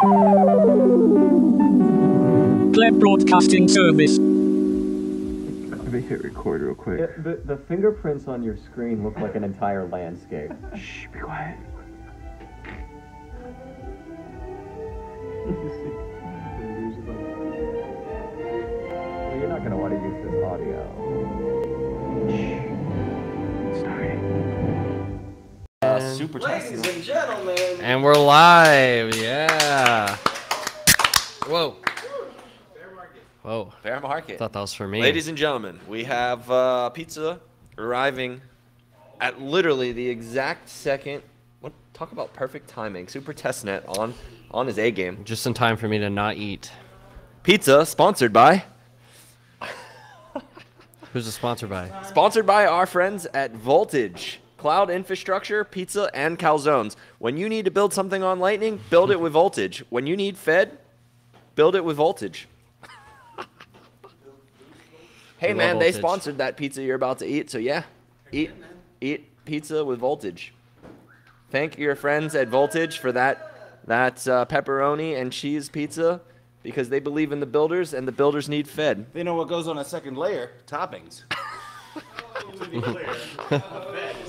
Pleb Broadcasting Service. Let me hit record real quick. Yeah, the, the fingerprints on your screen look like an entire landscape. Shh, be quiet. Super Ladies and gentlemen, And we're live, yeah. Whoa. Whoa. Fair market. Thought that was for me. Ladies and gentlemen, we have uh, pizza arriving at literally the exact second. What? Talk about perfect timing. Super testnet on on his A game. Just in time for me to not eat. Pizza sponsored by Who's it sponsored by? sponsored by our friends at Voltage. Cloud infrastructure, pizza, and calzones. When you need to build something on Lightning, build it with Voltage. When you need Fed, build it with Voltage. hey We love man, they sponsored that pizza you're about to eat, so yeah, eat eat pizza with Voltage. Thank your friends at Voltage for that that uh, pepperoni and cheese pizza because they believe in the builders and the builders need Fed. they know what goes on a second layer toppings.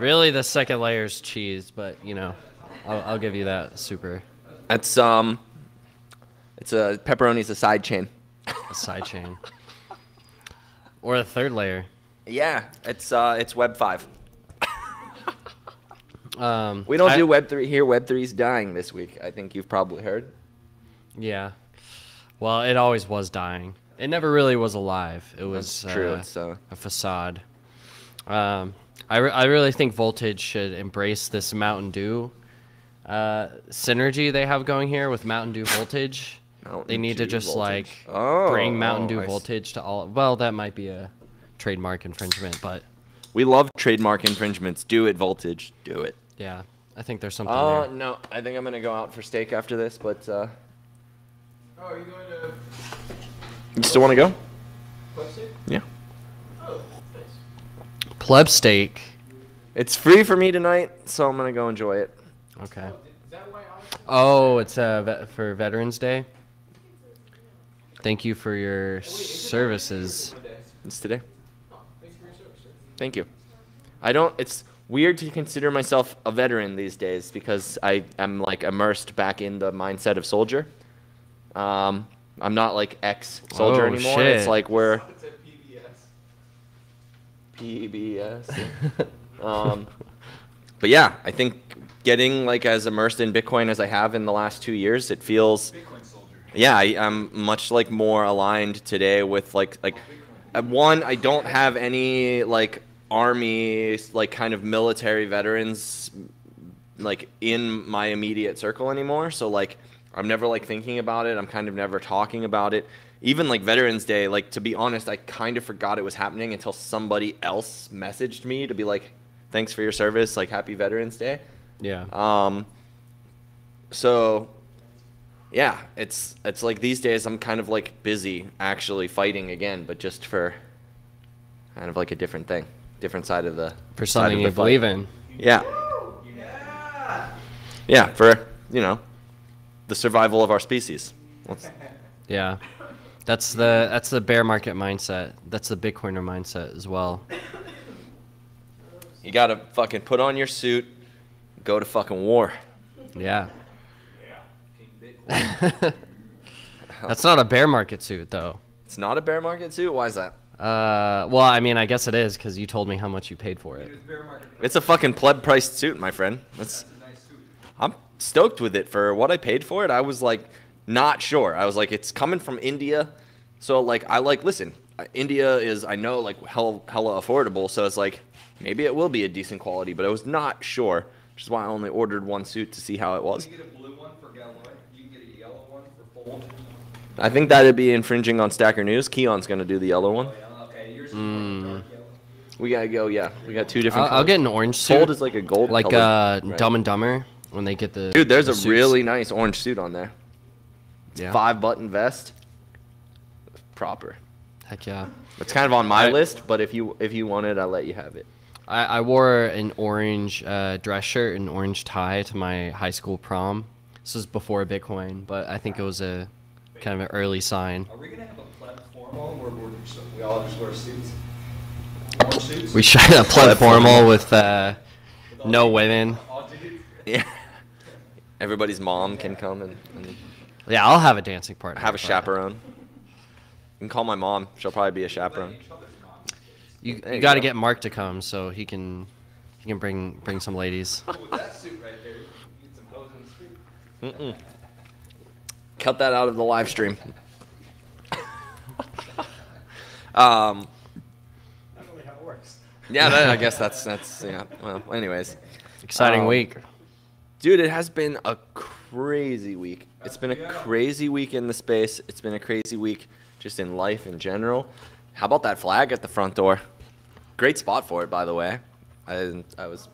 Really, the second layer is cheese, but you know, I'll, I'll give you that super That's um, it's a pepperoni's a side chain. a side chain. Or a third layer. Yeah, it's uh, it's Web five. Um, We don't I- do Web three here. Web three's dying this week. I think you've probably heard. Yeah. Well, it always was dying. It never really was alive. It was That's true, uh, it's, uh, a facade. Um, I, re- I really think Voltage should embrace this Mountain Dew uh, synergy they have going here with Mountain Dew Voltage. they Mountain need to just Voltage. like Oh, bring Mountain oh, Dew I s- Voltage to all. Well, that might be a trademark infringement, but We love trademark infringements. Do it, Voltage. Do it. yeah, I think there's something Uh, there. no, I think I'm gonna go out for steak after this. But uh, Oh, are you going to you still want to go? Pepsi? Yeah. Pleb steak. It's free for me tonight, so I'm gonna go enjoy it. Okay. Is that why Alex? Oh, it's uh, for Veterans Day. Thank you for your services. It's today. Thanks for your service. Thank you. I don't. It's weird to consider myself a veteran these days because I am like immersed back in the mindset of soldier. Um, I'm not like ex soldier Oh, anymore. It's like we're PBS. PBS. um, but yeah, I think getting like as immersed in Bitcoin as I have in the last two years, it feels. Yeah, I, I'm much like more aligned today with like like one. I don't have any like army like kind of military veterans like in my immediate circle anymore. So like I'm never like thinking about it. I'm kind of never talking about it. Even like Veterans Day, like to be honest, I kind of forgot it was happening until somebody else messaged me to be like, "Thanks for your service, like Happy Veterans Day." Yeah. Um, so yeah, it's it's like these days I'm kind of like busy actually fighting again, but just for kind of like a different thing, different side of the For something you believe in. Yeah, yeah, for you know the survival of our species. Let's- Yeah. That's the that's the bear market mindset. That's the Bitcoiner mindset as well. you gotta fucking put on your suit, go to fucking war. Yeah. Yeah. that's not a bear market suit though. It's not a bear market suit. Why is that? Uh, well, I mean, I guess it is because you told me how much you paid for it. It's a fucking pleb priced suit, my friend. That's I'm stoked with it for what I paid for it. I was like not sure. I was like it's coming from India. So like I like listen, uh, India is I know like hell hella affordable, so it's like maybe it will be a decent quality, but I was not sure, which is why I only ordered one suit to see how it was. You get a blue one for Galoy. You can get a yellow one for Fold. I think that'd be infringing on Stacker News. Keyan's going to do the yellow one. Okay, yours is Mm. dark yellow. We got to go, yeah. We got two different I'll, I'll get an orange suit. Gold is like a gold like color, uh, right? Dumb and Dumber when they get the Dude, there's the a suits. really nice orange suit on there. yeah. Five button vest. Proper. Heck yeah. It's kind of on my I- list, but if you if you want it, I'll let you have it. I, I wore an orange uh, dress shirt and orange tie to my high school prom, This was before Bitcoin, but I think it was a kind of an early sign. Are we gonna have a pleb formal where we're we all just wear suits? Orange suits? We tried a pleb formal with uh, no women. Yeah. Everybody's mom can come and, and Yeah, I'll have a dancing partner. have a but chaperone. You can call my mom. She'll probably be a chaperone. You, you you got to go. get Mark to come so he can he can bring bring some ladies. Cut that out of the live stream. um, That's really how it works. yeah, that, I guess that's that's yeah. Well, anyways, Exciting Um, week. dude, it has been a crazy week. It's been a crazy week in the space. It's been a crazy week just in life in general. How about that flag at the front door? Great spot for it, by the way. I I was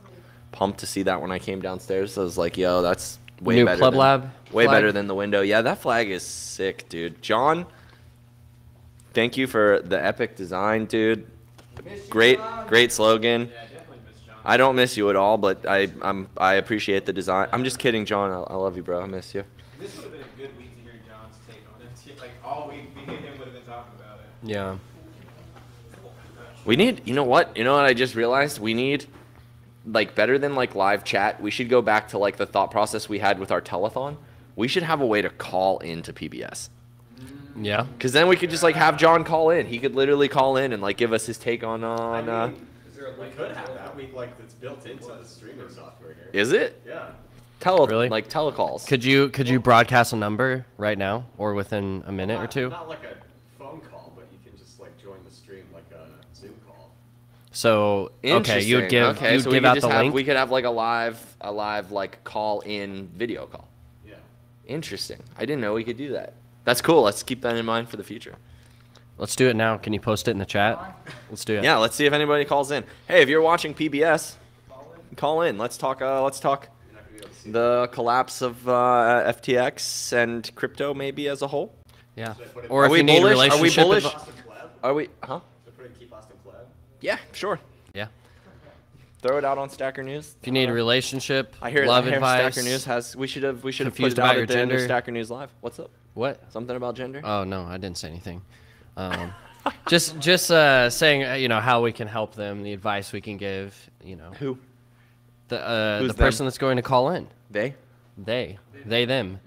pumped to see that when I came downstairs. I was like, yo, that's way better. New better. Club than, Lab Way flag? better than the window. Yeah, that flag is sick, dude. John, thank you for the epic design, dude. Great, great slogan. I don't miss you at all, but I I'm I appreciate the design. I'm just kidding, John. I, I love you, bro. I miss you. This would have been a good week to hear John's take on it. Like all week, me and him would have been talking about it. Yeah. We need, you know what? You know what I just realized? We need like better than like live chat. We should go back to like the thought process we had with our telethon. We should have a way to call into PBS. Yeah. Cuz then we could just like have John call in. He could literally call in and like give us his take on on uh Is there a We could have that. We like it's built into the streaming software here. Is it? Yeah. Tele Really? like telecalls. Could you could you broadcast a number right now or within a minute or Not- two? Not like a phone call, but you can just like join the stream like a Zoom call. So okay, you would give okay, you'd so we give could out just the have, link. We could have like a live a live like call in video call. Yeah. Interesting. I didn't know we could do that. That's cool. Let's keep that in mind for the future. Let's do it now. Can you post it in the chat? Let's do it. Yeah, let's see if anybody calls in. Hey, if you're watching PBS, call in. Let's talk. Uh, let's talk You're not gonna be able to see. the collapse of uh, FTX and crypto, maybe as a whole. Yeah. Should I put it- Or Are if we you need a bullish? Are we bullish? advi- Austin Pleb? Are we? Huh? Should I put in keep Austin Pleb? Yeah, sure. Yeah. Throw it out on Stacker News. If you need a relationship, I hear, love I hear advice. Stacker News has. We should have. We should have put Confused it out your at the end of gender? Stacker News Live. What's up? What? Something about gender? Oh no, I didn't say anything. Um, just just uh, saying, uh, you know, how we can help them, the advice we can give. You know, Who? the uh, the them? person that's going to call in. They. They, they, them.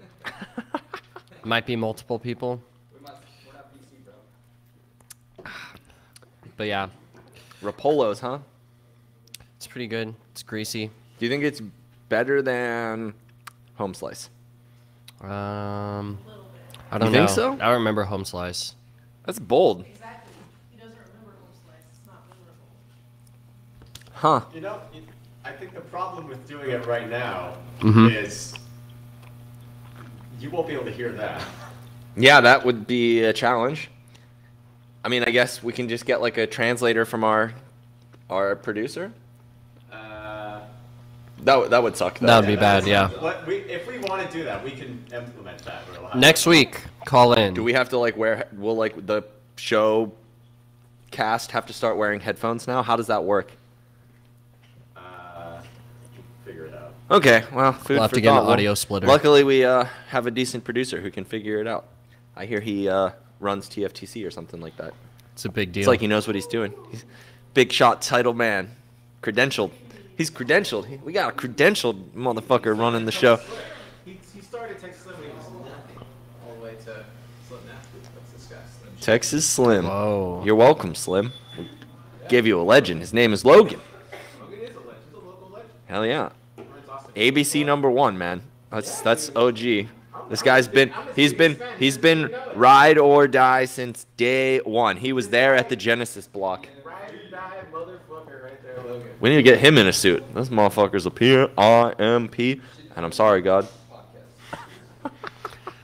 Might be multiple people, We must, we're not PC, bro. but yeah, Rapolos, huh? it's pretty good. It's greasy. Do you think it's better than Home Slice? Um, I don't think know. so? I don't remember home slice. That's bold, Exactly. He doesn't remember home slice. It's not memorable. huh? You know, I think the problem with doing it right now Mhm. is you won't be able to hear that. Yeah, that would be a challenge. I mean, I guess we can just get like a translator from our our producer. Uh, That would- that would suck. Though. That would be bad. Yeah. what we, if we want to do that, we can implement that. We'll Next week, call in. Do we have to like wear? Will like the show cast have to start wearing headphones now? How does that work? Uh, figure it out. Okay, well, food We'll have for to get an thought. Well, audio splitter. Luckily, we uh, have a decent producer who can figure it out. I hear he uh, runs TFTC or something like that. It's a big deal. It's like he knows what he's doing. He's big shot title man, credentialed. He's credentialed. We got a credentialed motherfucker running the show. He, he started Texas Slim when he was nothing, all the way to Slim now. That's this guy, Slim. Texas Slim. Whoa. You're welcome, Slim. We gave you a legend. His name is Logan. Logan is a legend. He's a local legend. Hell yeah. ABC number one, man. That's that's OG. This guy's been he's been he's been ride or die since day one. He was there at the Genesis block. Ride or die, motherfucker, right there, Logan. We need to get him in a suit. This motherfucker's a P I M P, and I'm sorry, God.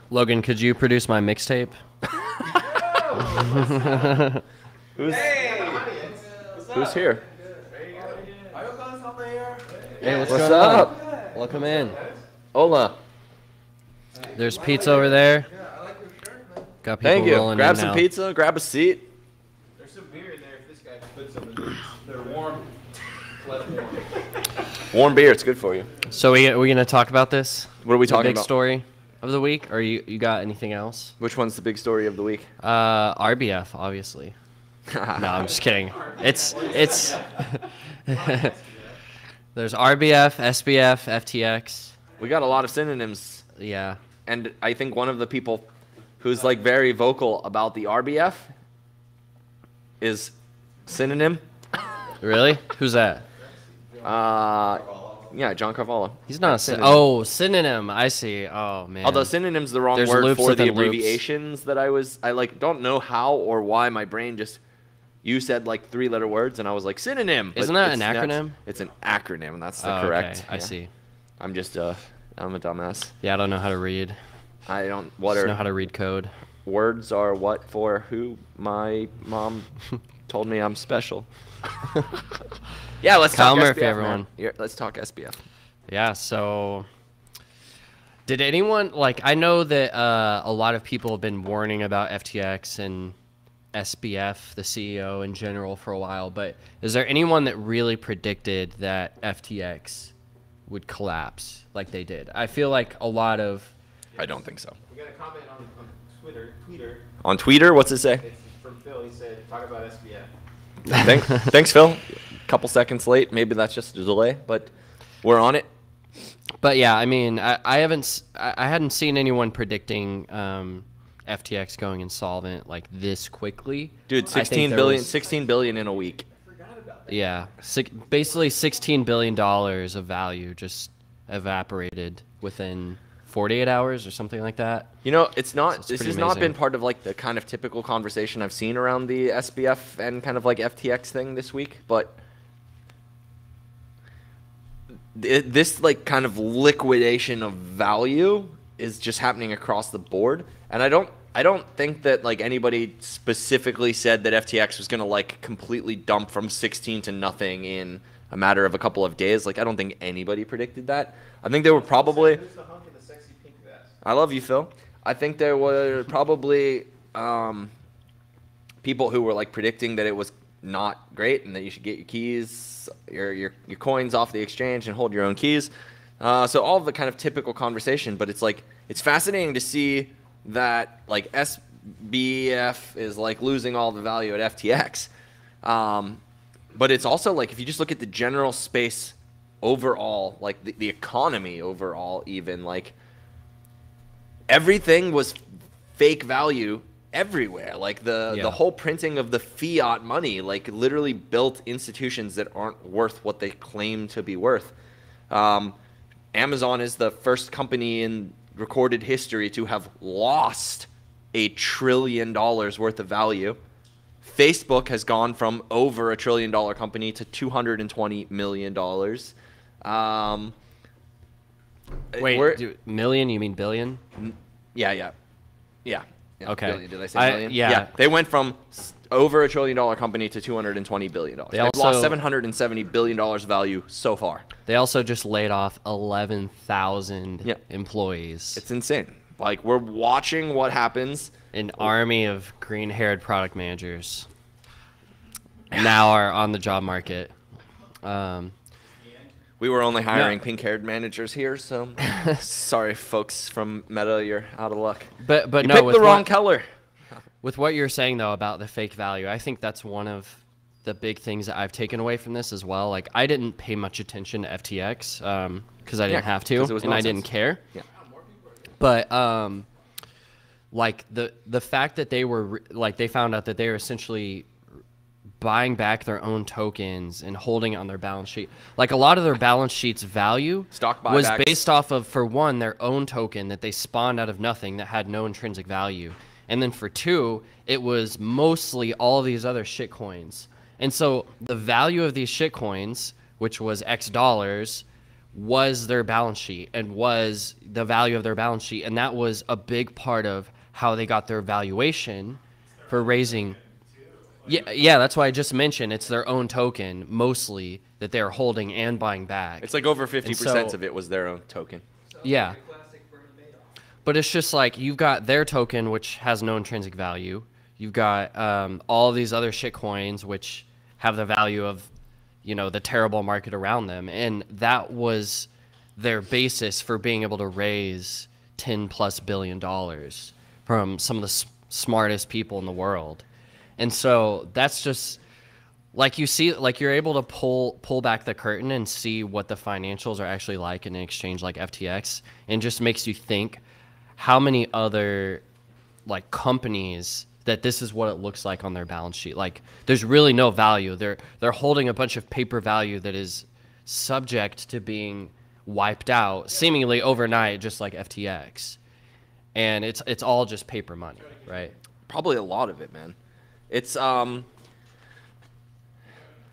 Logan, could you produce my mixtape? Who's Audience. who's here? Are you guys on the air? Hey, what's, What's going up? on? Welcome in. Hola. There's pizza over there. Yeah, I like your shirt, man. Got people Thank you. rolling Grab some now. pizza. Grab a seat. There's some beer in there if this guy puts some in there. They're warm. Warm beer, it's good for you. So we we gonna talk about this? What are we The talking big about? Big story of the week, or you you got anything else? Which one's the big story of the week? Uh, RBF, obviously. no, I'm just kidding. It's it's. There's RBF, SBF, FTX. We got a lot of synonyms, Yeah. And I think one of the people who's like very vocal about the RBF is synonym. Really? Who's that? Uh, yeah, John Carvalho. He's not syn- synonym. oh synonym. I see. Oh man. Although synonym's the wrong There's word for the within loops. abbreviations that I was I like don't know how or why my brain just you said like three letter words and I was like synonym. Isn't that an not- acronym? It's an acronym. That's the Oh, okay, correct. I see. I'm just uh I'm a dumbass. Yeah, I don't know how to read. I don't what Just are know how to read code. words are what for who my mom told me I'm special. yeah, let's Kyle talk Murphy, SBF, everyone. Yeah, let's talk SBF. Yeah. So, did anyone like? I know that uh, a lot of people have been warning about FTX and SBF, the CEO in general, for a while. But is there anyone that really predicted that FTX would collapse like they did? I feel like a lot of I don't think so. We got a comment on, on Twitter. Twitter. On Twitter, what's it say? It's from Phil. He said, "Talk about SBF." Thanks, thanks, Phil. Couple seconds late. Maybe that's just a delay, but we're on it. But yeah, I mean, I, I haven't, s- I, I hadn't seen anyone predicting um, FTX going insolvent like this quickly. Dude, I think 16 there billion, was- 16 billion in a week. Yeah, six, basically 16 billion dollars of value just evaporated within 48 hours or something like that. You know, it's not. it's this has not been part of like the kind of typical conversation I've seen around the SBF and kind of like FTX thing this week, but th- this like kind of liquidation of value is just happening across the board, and I don't. I don't think that like anybody specifically said that FTX was gonna like completely dump from 16 to nothing in a matter of a couple of days. Like I don't think anybody predicted that. I think they were probably. Who's the hunk in the sexy pink vest? I love you, Phil. I think there were probably um, people who were like predicting that it was not great and that you should get your keys, your your, your coins off the exchange and hold your own keys. Uh, so all the kind of typical conversation, but it's like it's fascinating to see that like SBF is like losing all the value at FTX. Um, but it's also like if you just look at the general space overall, like the, the economy overall, even like everything was fake value everywhere. Like the Yeah. the whole printing of the fiat money, like literally built institutions that aren't worth what they claim to be worth. Um, Amazon is the first company in recorded history to have lost a trillion dollars worth of value. Facebook has gone from over a trillion dollar company to 220 million dollars. Um, Wait, do, million? You mean billion? yeah, yeah, yeah. yeah Okay. billion. Did I say I- million? yeah. They went from over a trillion dollar company to 220 billion dollars. They also- lost 770 billion dollars value so far. They also just laid off 11,000 Yeah. employees. It's insane. Like we're watching what happens. An army of green-haired product managers now are on the job market. Um, We were only hiring pink-haired managers here, so sorry, folks from Meta, you're out of luck. but but you no, picked the wrong color. With what you're saying though about the fake value, I think that's one of the big things that I've taken away from this as well. Like I didn't pay much attention to FTX because I didn't Yeah, have to and I didn't care. Yeah. But um, like the the fact that they were re- like they found out that they were essentially buying back their own tokens and holding it on their balance sheet. Like a lot of their balance sheet's value Stock was based off of for one their own token that they spawned out of nothing that had no intrinsic value. And then for two, it was mostly all these other shit coins. And so the value of these shit coins, which was X dollars, was their balance sheet and was the value of their balance sheet. And that was a big part of how they got their valuation for raising. Yeah, yeah, that's why I just mentioned it's their own token mostly that they're holding and buying back. It's like over 50% so- of it was their own token. Yeah. But it's just like you've got their token, which has no intrinsic value. You've got um, all these other shit coins, which have the value of, you know, the terrible market around them. And that was their basis for being able to raise 10 plus billion dollars from some of the smartest people in the world. And so that's just like you see like you're able to pull pull back the curtain and see what the financials are actually like in an exchange like FTX and just makes you think how many other like companies that this is what it looks like on their balance sheet. Like there's really no value. They're they're holding a bunch of paper value that is subject to being wiped out seemingly overnight just like FTX. And it's it's all just paper money, right? Probably a lot of it, man. It's um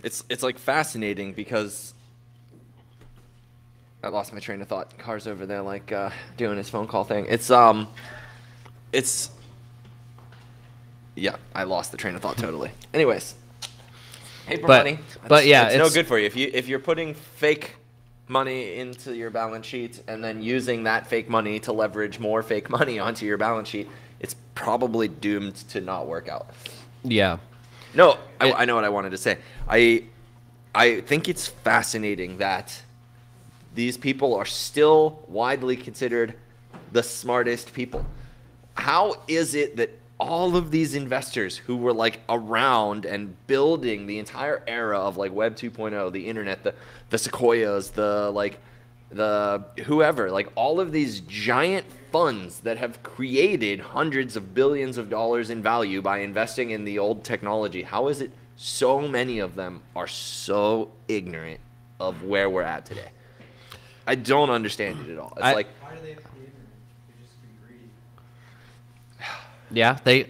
it's it's like fascinating because I lost my train of thought. Car's over there like uh doing his phone call thing. It's um it's yeah, I lost the train of thought totally. Anyways, paper But- money. but yeah, it's, no good for you if you if you're putting fake money into your balance sheet and then using that fake money to leverage more fake money onto your balance sheet. It's probably doomed to not work out. Yeah. No, I, It- I know what I wanted to say. I I think it's fascinating that these people are still widely considered the smartest people. How is it that all of these investors who were like around and building the entire era of like Web 2.0, the internet, the the Sequoias, the like the whoever, like all of these giant funds that have created hundreds of billions of dollars in value by investing in the old technology. How is it so many of them are so ignorant of where we're at today? I don't understand it at all. It's I- like Why do they have to be? They just be. Yeah, they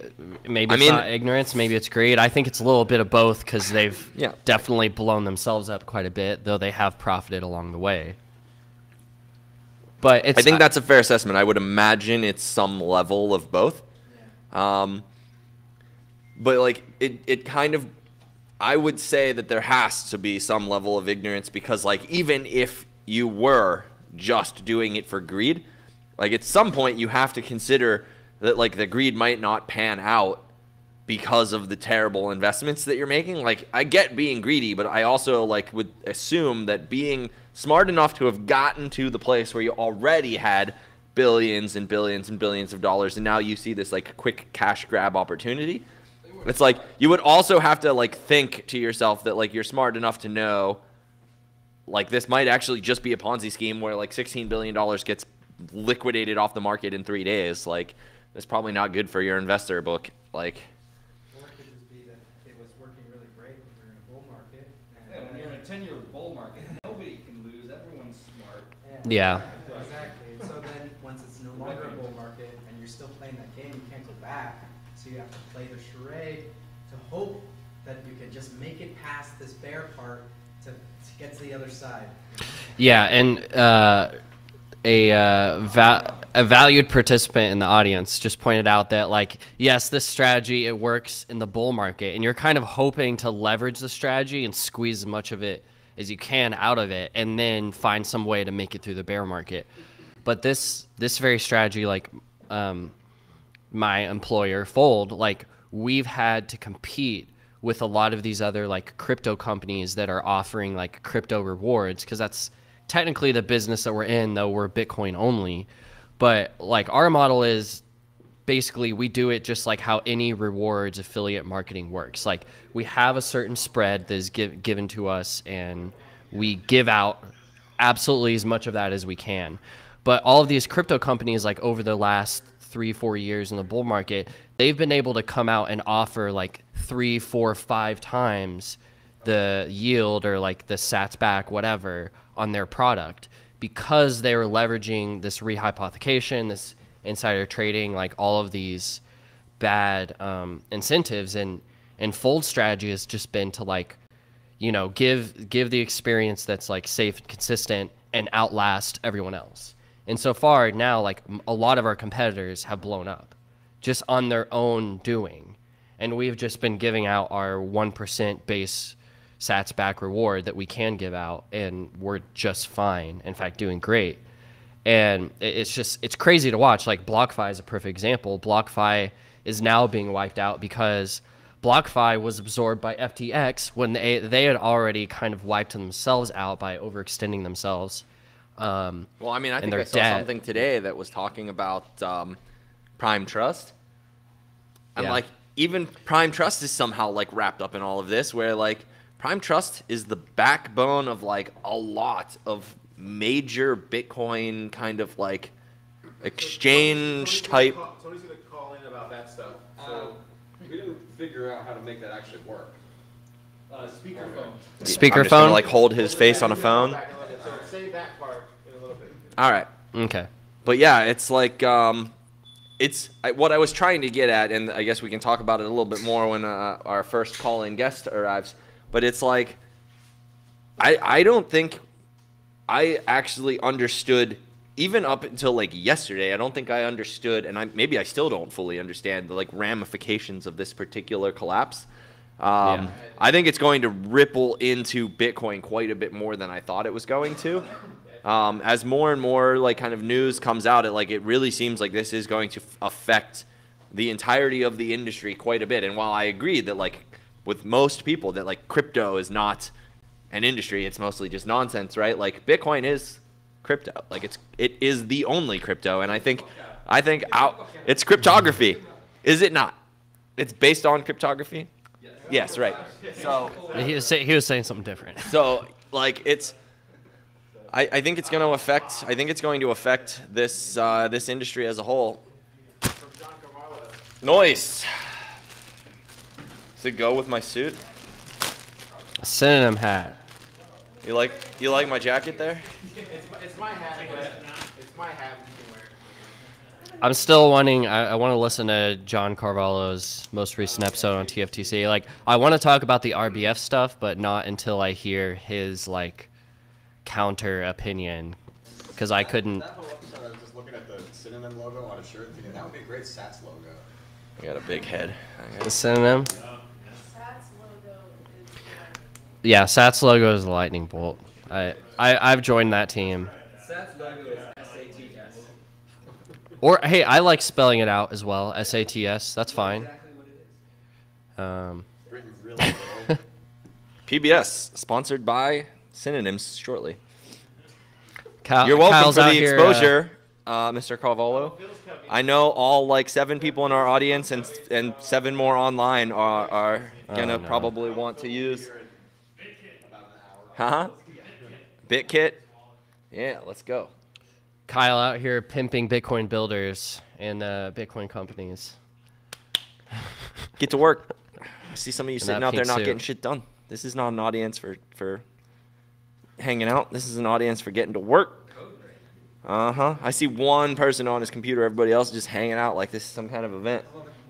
maybe I it's mean- not ignorance, maybe it's greed. I think it's a little bit of both because they've Yeah. definitely blown themselves up quite a bit, though they have profited along the way. But it's I think that's a fair assessment. I would imagine it's some level of both. Um, but like it, it kind of, I would say that there has to be some level of ignorance because like even if you were just doing it for greed, like at some point you have to consider that like the greed might not pan out because of the terrible investments that you're making. Like I get being greedy, but I also like would assume that being smart enough to have gotten to the place where you already had billions and billions and billions of dollars and now you see this like quick cash grab opportunity. It's like you would also have to like think to yourself that like you're smart enough to know like this might actually just be a Ponzi scheme where like 16 billion dollars gets liquidated off the market in 3 days. Like that's probably not good for your investor book. Like Or it could just be that it was working really great when we were in a bull market. Yeah, when you're in a ten-year bull market, nobody can lose, everyone's smart. Yeah. Exactly. So then, once it's no longer a bull market and you're still playing that game, you can't go back. So you have to play the charade to hope that you can just make it past this bear part to, to get to the other side. Yeah, and uh, a uh, va- a valued participant in the audience just pointed out that like yes, this strategy it works in the bull market, and you're kind of hoping to leverage the strategy and squeeze as much of it as you can out of it, and then find some way to make it through the bear market. But this this very strategy, like um, my employer Fold, like we've had to compete with a lot of these other like crypto companies that are offering like crypto rewards because that's technically the business that we're in though we're Bitcoin only. But like our model is basically we do it just like how any rewards affiliate marketing works. Like we have a certain spread that is give, given to us and we give out absolutely as much of that as we can. But all of these crypto companies, like over the last three, four years in the bull market, they've been able to come out and offer like three, four, five times the yield or like the sats back, whatever, on their product because they were leveraging this rehypothecation, this insider trading, like all of these bad um, incentives. And and Fold strategy has just been to like you know give give the experience that's like safe and consistent and outlast everyone else and so far now like a lot of our competitors have blown up just on their own doing and we've just been giving out our 1% base sats back reward that we can give out and we're just fine in fact doing great and it's just it's crazy to watch like blockfi is a perfect example blockfi is now being wiped out because BlockFi was absorbed by FTX when they they had already kind of wiped themselves out by overextending themselves. Um, Well, I mean, I think I saw debt. something today that was talking about um, Prime Trust. And Yeah. like, even Prime Trust is somehow like wrapped up in all of this, where like Prime Trust is the backbone of like a lot of major Bitcoin kind of like exchange Tony's gonna type. call- Tony's gonna call in about that stuff. So we didn't figure out how to make that actually work. Uh, speakerphone. I'm just gonna, speakerphone. like hold his face on a phone. So save that part in a little bit. All right. okay. But yeah, it's like um, it's I, what I was trying to get at, and I guess we can talk about it a little bit more when uh, our first call-in guest arrives. But it's like I I don't think I actually understood even up until like yesterday. I don't think I understood, and I maybe I still don't fully understand the like ramifications of this particular collapse. Um, Yeah. I think it's going to ripple into Bitcoin quite a bit more than I thought it was going to. Um, as more and more like kind of news comes out, it like it really seems like this is going to f- affect the entirety of the industry quite a bit. And while I agree that like with most people that like crypto is not an industry, it's mostly just nonsense, right? Like Bitcoin is crypto, like it's it is the only crypto, and I think I think out it's cryptography, is it not? It's based on cryptography. Yes, right. So He was, say, he was saying something different. so like it's I, I think it's going to affect I think it's going to affect this uh, this industry as a whole. Noise. Does it go with my suit? A Synonym hat. You like you like my jacket there? It's, my- it's my hat, it's my hat. You can wear it. I'm still wanting. I, I want to listen to John Carvalho's most recent episode on TFTC. Like, I want to talk about the RBF stuff, but not until I hear his like counter opinion, because I couldn't. That whole episode, I was just looking at the synonym logo on a shirt, thinking that would be a great Sats logo. You got a big head. The synonym. Sats logo is Yeah, Sats logo is a lightning bolt. I, I I've joined that team. Sats logo is S-A-T-S. Or hey, I like spelling it out as well. S A T S. That's fine. Exactly what it is. Um, Written really little. PBS sponsored by Synonyms shortly. Kyle, You're welcome Kyle's for the here, uh, exposure, uh, Mr. Carvalho. I know all like seven people in our audience and and seven more online are are gonna Oh, no. probably want to use. Huh? BitKit. Yeah, let's go. Kyle out here pimping Bitcoin builders and uh, Bitcoin companies. Get to work. I see some of you In sitting out there not suit. getting shit done. This is not an audience for for hanging out. This is an audience for getting to work. Uh huh. I see one person on his computer. Everybody else just hanging out like this is some kind of event.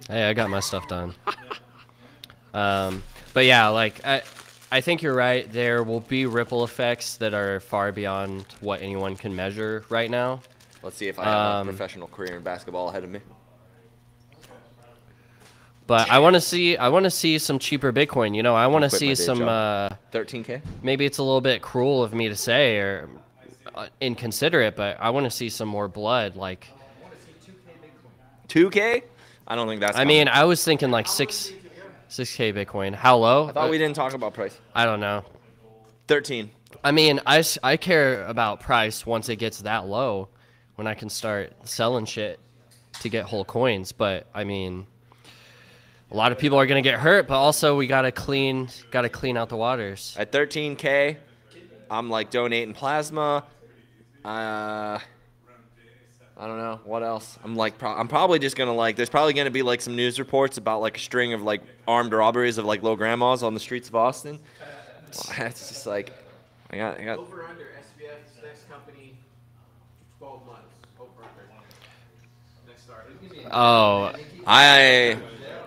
Hey, I got my stuff done. um, but yeah, like I, I think you're right. There will be ripple effects that are far beyond what anyone can measure right now. Let's see if I have Um, a professional career in basketball ahead of me. But I want to see, I want to see some cheaper Bitcoin. You know, I want to see some. job. Uh, 13k. maybe it's a little bit cruel of me to say or uh, inconsiderate, but I want to see some more blood. Like, 2k. I don't think that's. I mean, I was thinking like six, six k Bitcoin. How low? I thought we didn't talk about price. I don't know. 13. I mean, I I care about price once it gets that low, when I can start selling shit to get whole coins. But I mean, a lot of people are gonna get hurt, but also we gotta clean gotta clean out the waters. At 13k, I'm like donating plasma. Uh, I don't know what else. I'm like, pro- I'm probably just gonna like. There's probably gonna be like some news reports about like a string of like armed robberies of like low grandmas on the streets of Austin. It's just like, I got, I got. Over under SBF's next company, 12 months. Over under. Next start. Oh, I.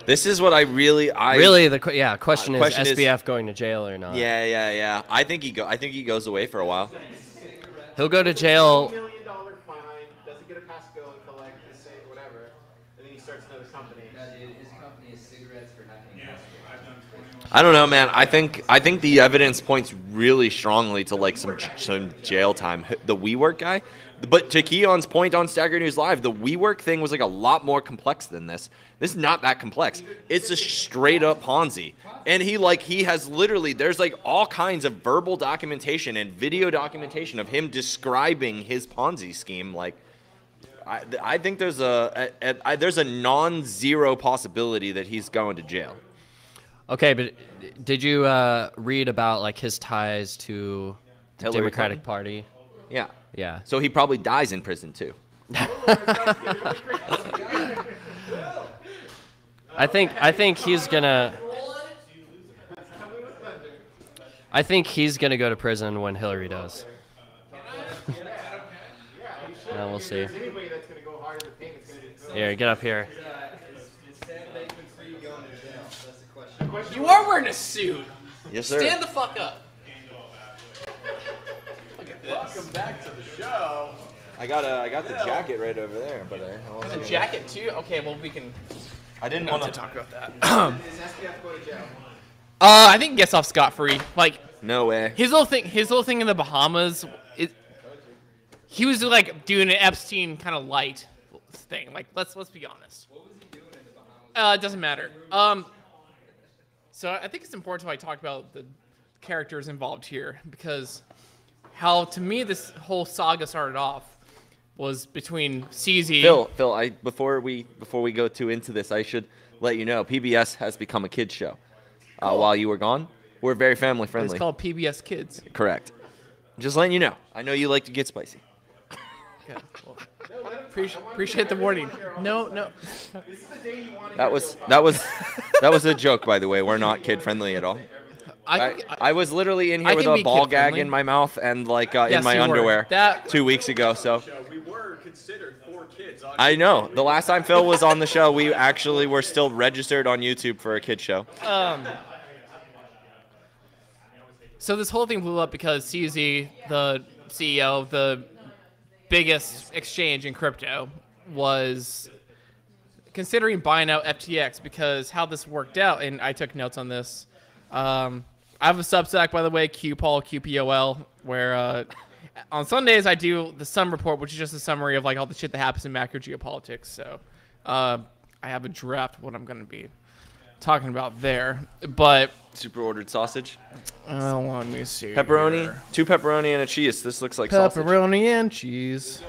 This is what I really, I really? The yeah question, Uh, question is is- SBF going to jail or not? Yeah, yeah, yeah. I think he go. I think he goes away for a while. he'll go to jail. million dollar fine, doesn't get a Pasco and collect the same whatever, and then he starts another company. his company is cigarettes for hacking. I don't know, man. I think I think the evidence points really strongly to like some some jail time. The WeWork guy, but to Keyan's point on Stacker News Live, the WeWork thing was like a lot more complex than this. This is not that complex. It's a straight up Ponzi, and he like he has literally there's like all kinds of verbal documentation and video documentation of him describing his Ponzi scheme. Like, I I think there's a, a, a there's a non-zero possibility that he's going to jail. Okay, but did you uh, read about like his ties to the Hillary Democratic Clinton? Party? Yeah. Yeah. So he probably dies in prison too. I think I think he's gonna. I think he's gonna go to prison when Hillary does. Yeah, we'll see. Anybody that's gonna go harder, the payment's gonna be. Here, get up here. You are wearing a suit. Yes, sir. Stand the fuck up. Welcome back to the show. I got a, I got the jacket right over there, but I, I wasn't The gonna- jacket too. Okay, well we can. I didn't want want to to talk about that. Does SBF go to jail? Uh, I think he gets off scot free. Like No way. his little thing, his little thing in the Bahamas. It, he was like doing an Epstein kind of light thing. Like let's let's be honest. Uh, it doesn't matter. Um, so I think it's important to like talk about the characters involved here because how to me this whole saga started off was between CZ. Phil, Phil, I before we before we go too into this, I should let you know PBS has become a kids show. Uh, while you were gone, we're very family friendly. It's called PBS Kids. Correct. Just letting you know. I know you like to get spicy. Yeah. Well, appreciate, appreciate the warning. No, no. That was that was that was a joke, by the way. We're not kid friendly at all. I, I, I was literally in I here with a ball gag kid-friendly. in my mouth and like uh, Yes, in my underwear That- two weeks ago. So We were considered four kids on I know the last time Phil was on the show, we actually were still registered on YouTube for a kid show. Um, so this whole thing blew up because CZ, the CEO of the biggest exchange in crypto, was considering buying out FTX because how this worked out, and I took notes on this. Um, I have a Substack, by the way, QPOL, QPOL, where uh, on Sundays I do the Sun Report, which is just a summary of like all the shit that happens in macro geopolitics. So uh, I have a draft of what I'm going to be talking about there. But Super ordered sausage, uh, let me see. pepperoni, here. two pepperoni and a cheese. This looks like sausage. pepperoni and cheese.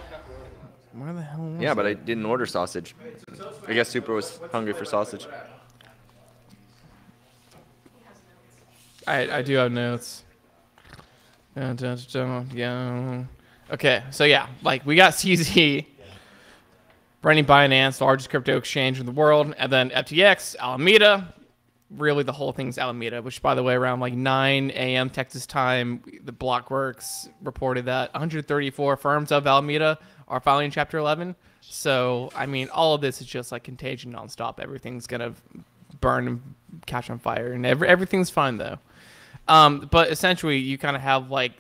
Where the hell? Yeah, but? I didn't order sausage. I guess Super was hungry for sausage. I I do have notes. Yeah. Okay, so yeah, like we got CZ running Binance, largest crypto exchange in the world, and then FTX, Alameda. Really, the whole thing's Alameda, which, by the way, around like 9 a.m. Texas time, the Blockworks reported that 134 firms of Alameda are filing Chapter 11. So, I mean, all of this is just like contagion nonstop. Everything's gonna burn and catch on fire, and every, everything's fine though. Um, but essentially, you kind of have like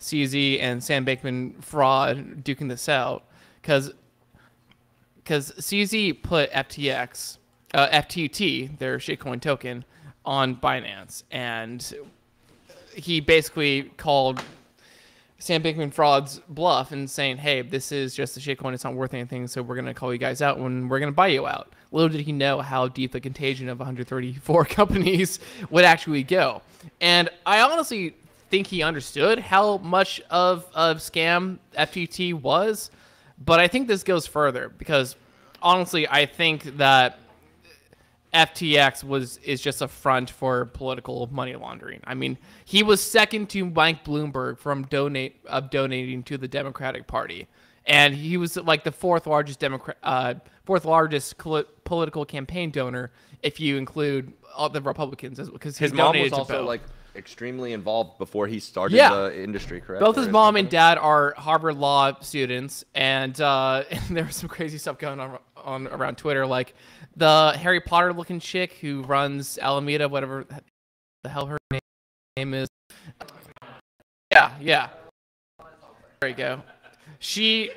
CZ and Sam Bankman fraud duking this out. Because because CZ put FTX, uh, FTT, their shitcoin token, on Binance, and he basically called Sam Bankman Fraud's bluff and saying, "Hey, this is just a shitcoin; it's not worth anything. So we're gonna call you guys out when we're gonna buy you out." Little did he know how deep the contagion of 134 companies would actually go, and I honestly think he understood how much of a scam FTT was, but I think this goes further because honestly, I think that FTX was is just a front for political money laundering. I mean, he was second to Mike Bloomberg from donate of donating to the Democratic Party, and he was like the fourth largest Democrat, uh, fourth largest cl- political campaign donor if you include all the Republicans, because His mom was also like extremely involved before he started Yeah. the industry, correct? Both his mom and dad are Harvard Law students, and, uh, and there was some crazy stuff going on, on around Twitter, like the Harry Potter looking chick who runs Alameda, whatever the hell her name, is. Yeah, yeah. There you go. She,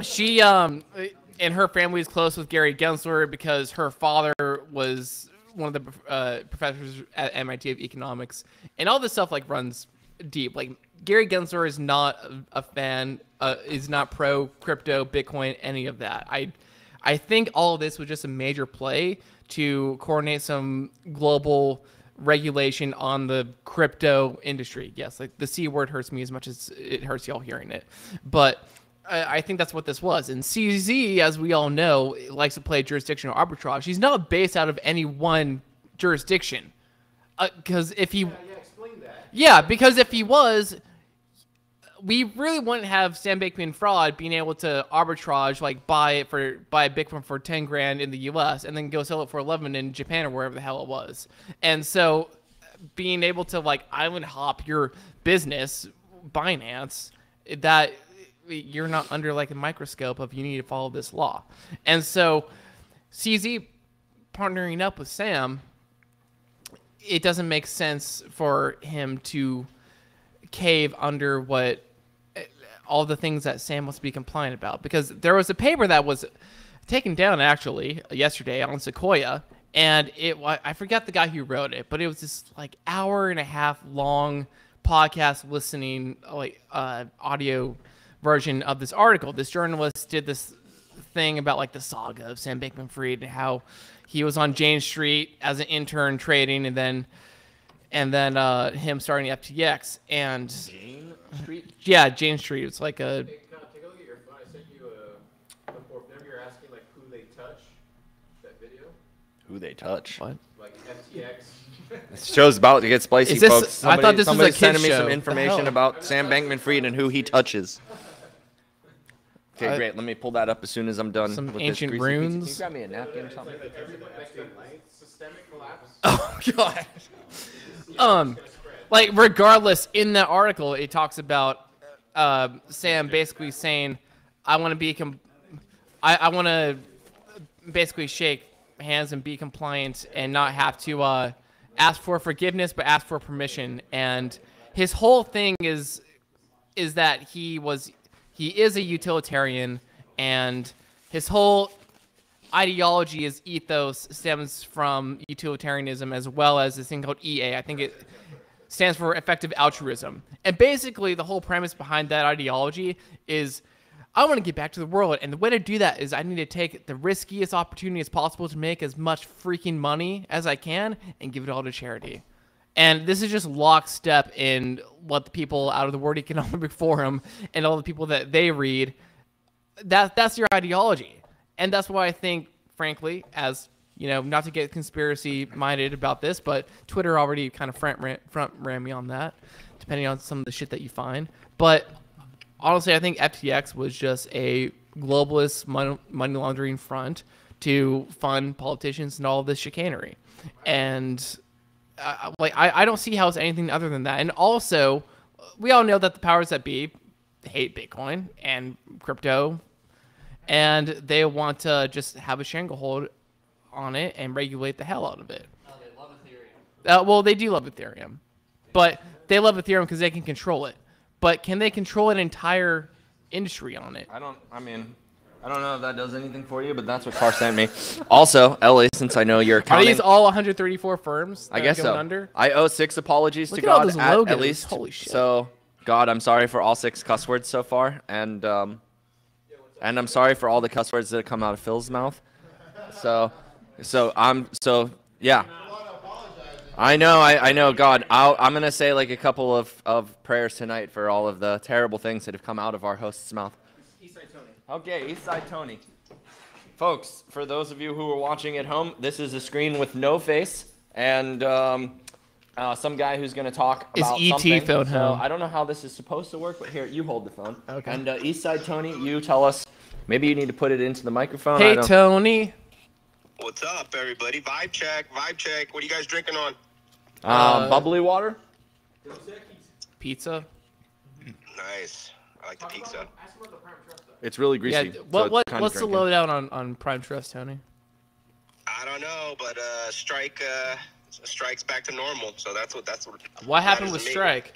she, um, and her family is close with Gary Gensler because her father was one of the uh, professors at MIT of economics, and all this stuff like runs deep. Like Gary Gensler is not a, a fan, uh, is not pro crypto, Bitcoin, any of that. I, I think all of this was just a major play to coordinate some global regulation on the crypto industry. Yes, like the C word hurts me as much as it hurts y'all hearing it, but I, I think that's what this was. And CZ, as we all know, likes to play jurisdictional arbitrage. He's not based out of any one jurisdiction, uh, because if he, yeah, because if he was, we really wouldn't have Sam Bankman Fraud being able to arbitrage, like buy it for buy Bitcoin for ten grand in the U.S. and then go sell it for eleven in Japan or wherever the hell it was. And so, being able to like island hop your business, Binance, that you're not under like a microscope of you need to follow this law. And so, CZ partnering up with Sam, it doesn't make sense for him to cave under what all the things that Sam must be compliant about. Because there was a paper that was taken down actually yesterday on Sequoia and it I forget the guy who wrote it but it was this like hour and a half long podcast listening like uh, audio version of this article. This journalist did this thing about like the saga of Sam Bankman-Fried and how he was on Jane Street as an intern trading and then and then uh, him starting FTX and Jane Street. yeah, Jane Street. It's like a Hey, can I take a look at your phone? I sent you a before. Whenever you're asking like who they touch, that video, Who they touch? what? like FTX. This show's about to get spicy, Is this- folks. I thought this was a somebody's kid's sending me some information about Sam Bankman-Fried and who he touches. Okay, I- great. Let me pull that up as soon as I'm done. Some with ancient this greasy pizza. runes. Can you grab me a napkin or something? Systemic collapse. Oh god. Um, like regardless, in that article, it talks about uh, Sam basically saying, "I want to be com- I, I want to basically shake hands and be compliant and not have to uh, ask for forgiveness, but ask for permission." And his whole thing is is that he was he is a utilitarian and his whole ideology his ethos stems from utilitarianism as well as this thing called EA. I think it stands for effective altruism. And basically the whole premise behind that ideology is I want to get back to the world and the way to do that is I need to take the riskiest opportunity as possible to make as much freaking money as I can and give it all to charity. And this is just lockstep in what the people out of the World Economic Forum and all the people that they read, that that's your ideology. And that's why I think, frankly, as you know, not to get conspiracy minded about this, but Twitter already kind of front ran, front ran me on that, depending on some of the shit that you find. But honestly, I think FTX was just a globalist mon- money laundering front to fund politicians and all this chicanery. And uh, like, I, I don't see how it's anything other than that. And also, we all know that the powers that be hate Bitcoin and crypto, and they want to just have a stranglehold on it and regulate the hell out of it. They love Uh, well, they do love Ethereum, but they love Ethereum because they can control it. But can they control an entire industry on it? I don't. I mean, I don't know if that does anything for you, but that's what Carr sent me. Also, Ellie, since I know you're Are these all 134 firms? I that are guess going so. Under? I owe six apologies Look to at all God those at, at least. Holy shit. So, God, I'm sorry for all six cuss words so far, and um, and I'm sorry for all the cuss words that come out of Phil's mouth. So, so I'm so yeah. I know, I, I know, God. I'll, I'm gonna say like a couple of, of prayers tonight for all of the terrible things that have come out of our host's mouth. Okay, Eastside Tony. Folks, for those of you who are watching at home, this is a screen with no face and um, uh, some guy who's going to talk Is about ET something. phone so home? I don't know how this is supposed to work, but here, you hold the phone. Okay. And uh, Eastside Tony, you tell us. Maybe you need to put it into the microphone. I Hey, don't- Tony. What's up, everybody? Vibe check, vibe check. What are you guys drinking on? Um, Uh, bubbly water. Pizza. Nice. I like the pizza. It's really greasy. so What, it's what, kinda what's the lowdown on, on Prime Trust, Tony? I don't know, but uh, strike uh, strikes back to normal. So that's what that's what. What happened with. Strike?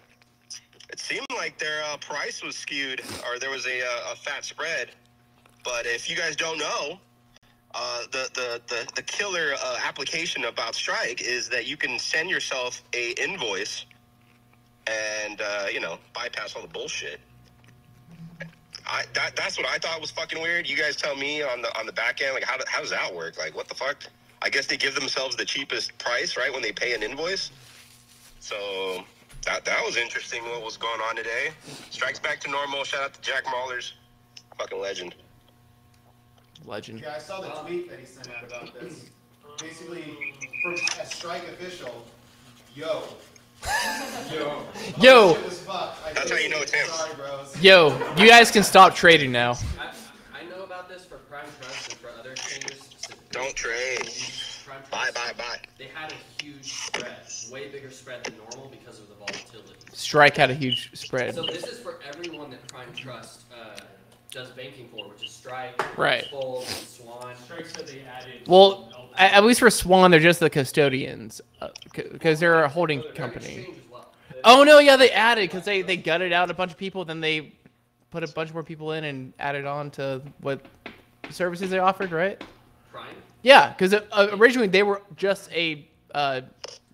It seemed like their uh, price was skewed, or there was a, uh, a fat spread. But if you guys don't know, uh, the, the, the, the killer uh, application about Strike is that you can send yourself a invoice and, uh, you know, bypass all the bullshit. I, that, that's what I thought was fucking weird. You guys tell me on the on the back end, like how, how does that work? Like what the fuck? I guess they give themselves the cheapest price, right, when they pay an invoice. So that that was interesting. What was going on today? Strikes back to normal. Shout out to Jack Mallers, fucking legend. Legend. Yeah, I saw the tweet that he sent out about this. Basically, from a strike official, yo. Yo. Yo. Shit was fucked. I That's how you know it's him. Sorry, bros. Yo, you guys can stop trading now. I, I know about this for Prime Trust and for other exchanges. Don't trade. Prime Trust, Bye bye bye. They had a huge spread, way bigger spread than normal because of the volatility. Strike had a huge spread. So this is for everyone that Prime Trust uh, does banking for, which is Strike, Right. Fold, and Swan. Strike said they added. Well, at, at least for Swan, they're just the custodians because they're a holding Their company. well. Oh no, yeah, they added because they they gutted out a bunch of people, then they put a bunch more people in and added on to what services they offered, right? Prime? Yeah, because uh, originally they were just a uh,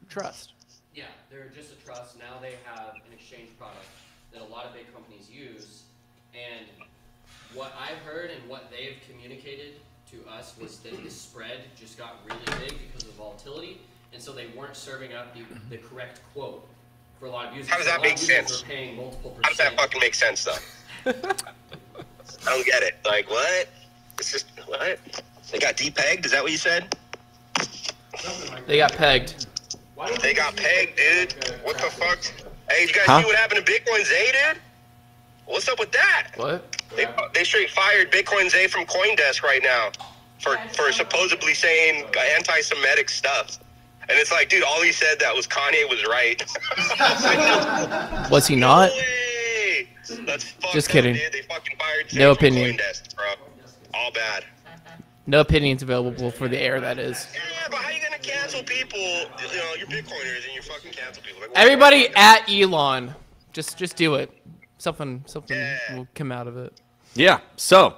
trust. Yeah, they're just a trust. Now they have an exchange product that a lot of big companies use. And what I've heard and what they've communicated to us was that the spread just got really big because of the volatility. And so they weren't serving up the, the correct quote for a lot of users. How does that make sense? Paying multiple How does that fucking make sense though? I don't get it. Like what? It's just what? They got depegged? Is that what you said? They got pegged. They got pegged, dude. What the fuck? Hey, you guys Huh? see what happened to Bitcoin Zay, dude? What's up with that? What? They, they straight fired Bitcoin Zay from CoinDesk right now for for supposedly saying anti-Semitic stuff. And it's like, dude, all he said that was Kanye was right. Was he not? No. Just kidding. dude. They fucking fired Zay No from opinion. CoinDesk, bro. All bad. No opinions available for the air. That is. Yeah, but how you gonna cancel people? You know, you're Bitcoiners and you fucking cancel people. Like, Everybody at Elon, just just do it. Something something Yeah. will come out of it. Yeah. So,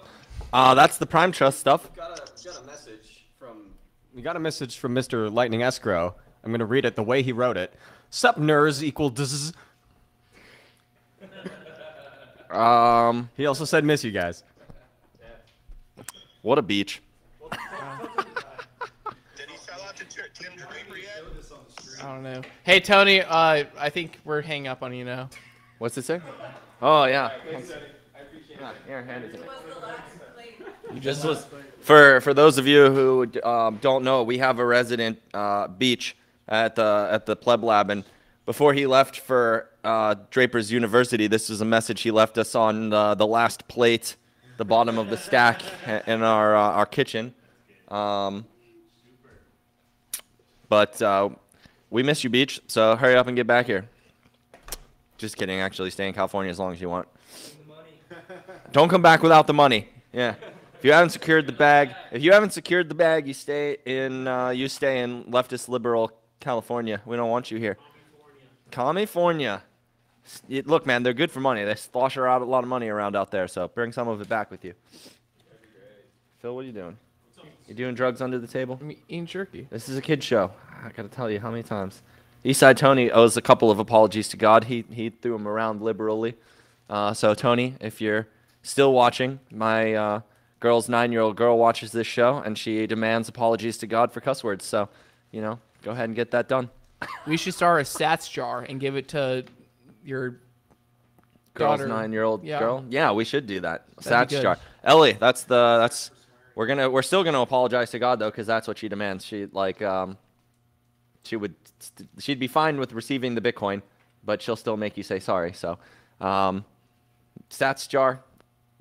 uh, that's the Prime Trust stuff. Got a, got a message from We got a message from Mr. Lightning Escrow. I'm gonna read it the way he wrote it. Sup ners equal dz. Um, He also said miss you guys. what a beach. Did he sell out to Tim Tim Draper yet? I don't know. Hey Tony, uh, I think we're hanging up on you now. What's it say? Oh yeah. Ah, here, hand it to me. You just was for for those of you who um, don't know. We have a resident uh, beach at the at the Pleb Lab, and before he left for uh, Draper's University, this is a message he left us on uh, the last plate, the bottom of the stack in our uh, our kitchen. Um, but uh, we miss you, beach. So hurry up and get back here. Just kidding. Actually, stay in California as long as you want. Don't come back without the money. Yeah. If you haven't secured the bag, if you haven't secured the bag, you stay in uh, you stay in leftist liberal California. We don't want you here. California. Look, man, they're good for money. They slosh out a lot of money around out there, so bring some of it back with you. Phil, what are you doing? You doing drugs under the table? I'm eating jerky. This is a kid show. I gotta tell you how many times. Eastside Tony owes a couple of apologies to God. He he threw him around liberally. Uh, so Tony, if you're still watching, my uh, girl's nine-year-old girl watches this show and she demands apologies to God for cuss words. So, you know, go ahead and get that done. We should start a stats jar and give it to your Girl's daughter. nine-year-old Yeah. girl. Yeah, we should do that. That'd good. jar. Ellie, that's the that's we're gonna we're still gonna apologize to God though because that's what she demands. She like um she would st- she'd be fine with receiving the Bitcoin, but she'll still make you say sorry. So, um, Sats jar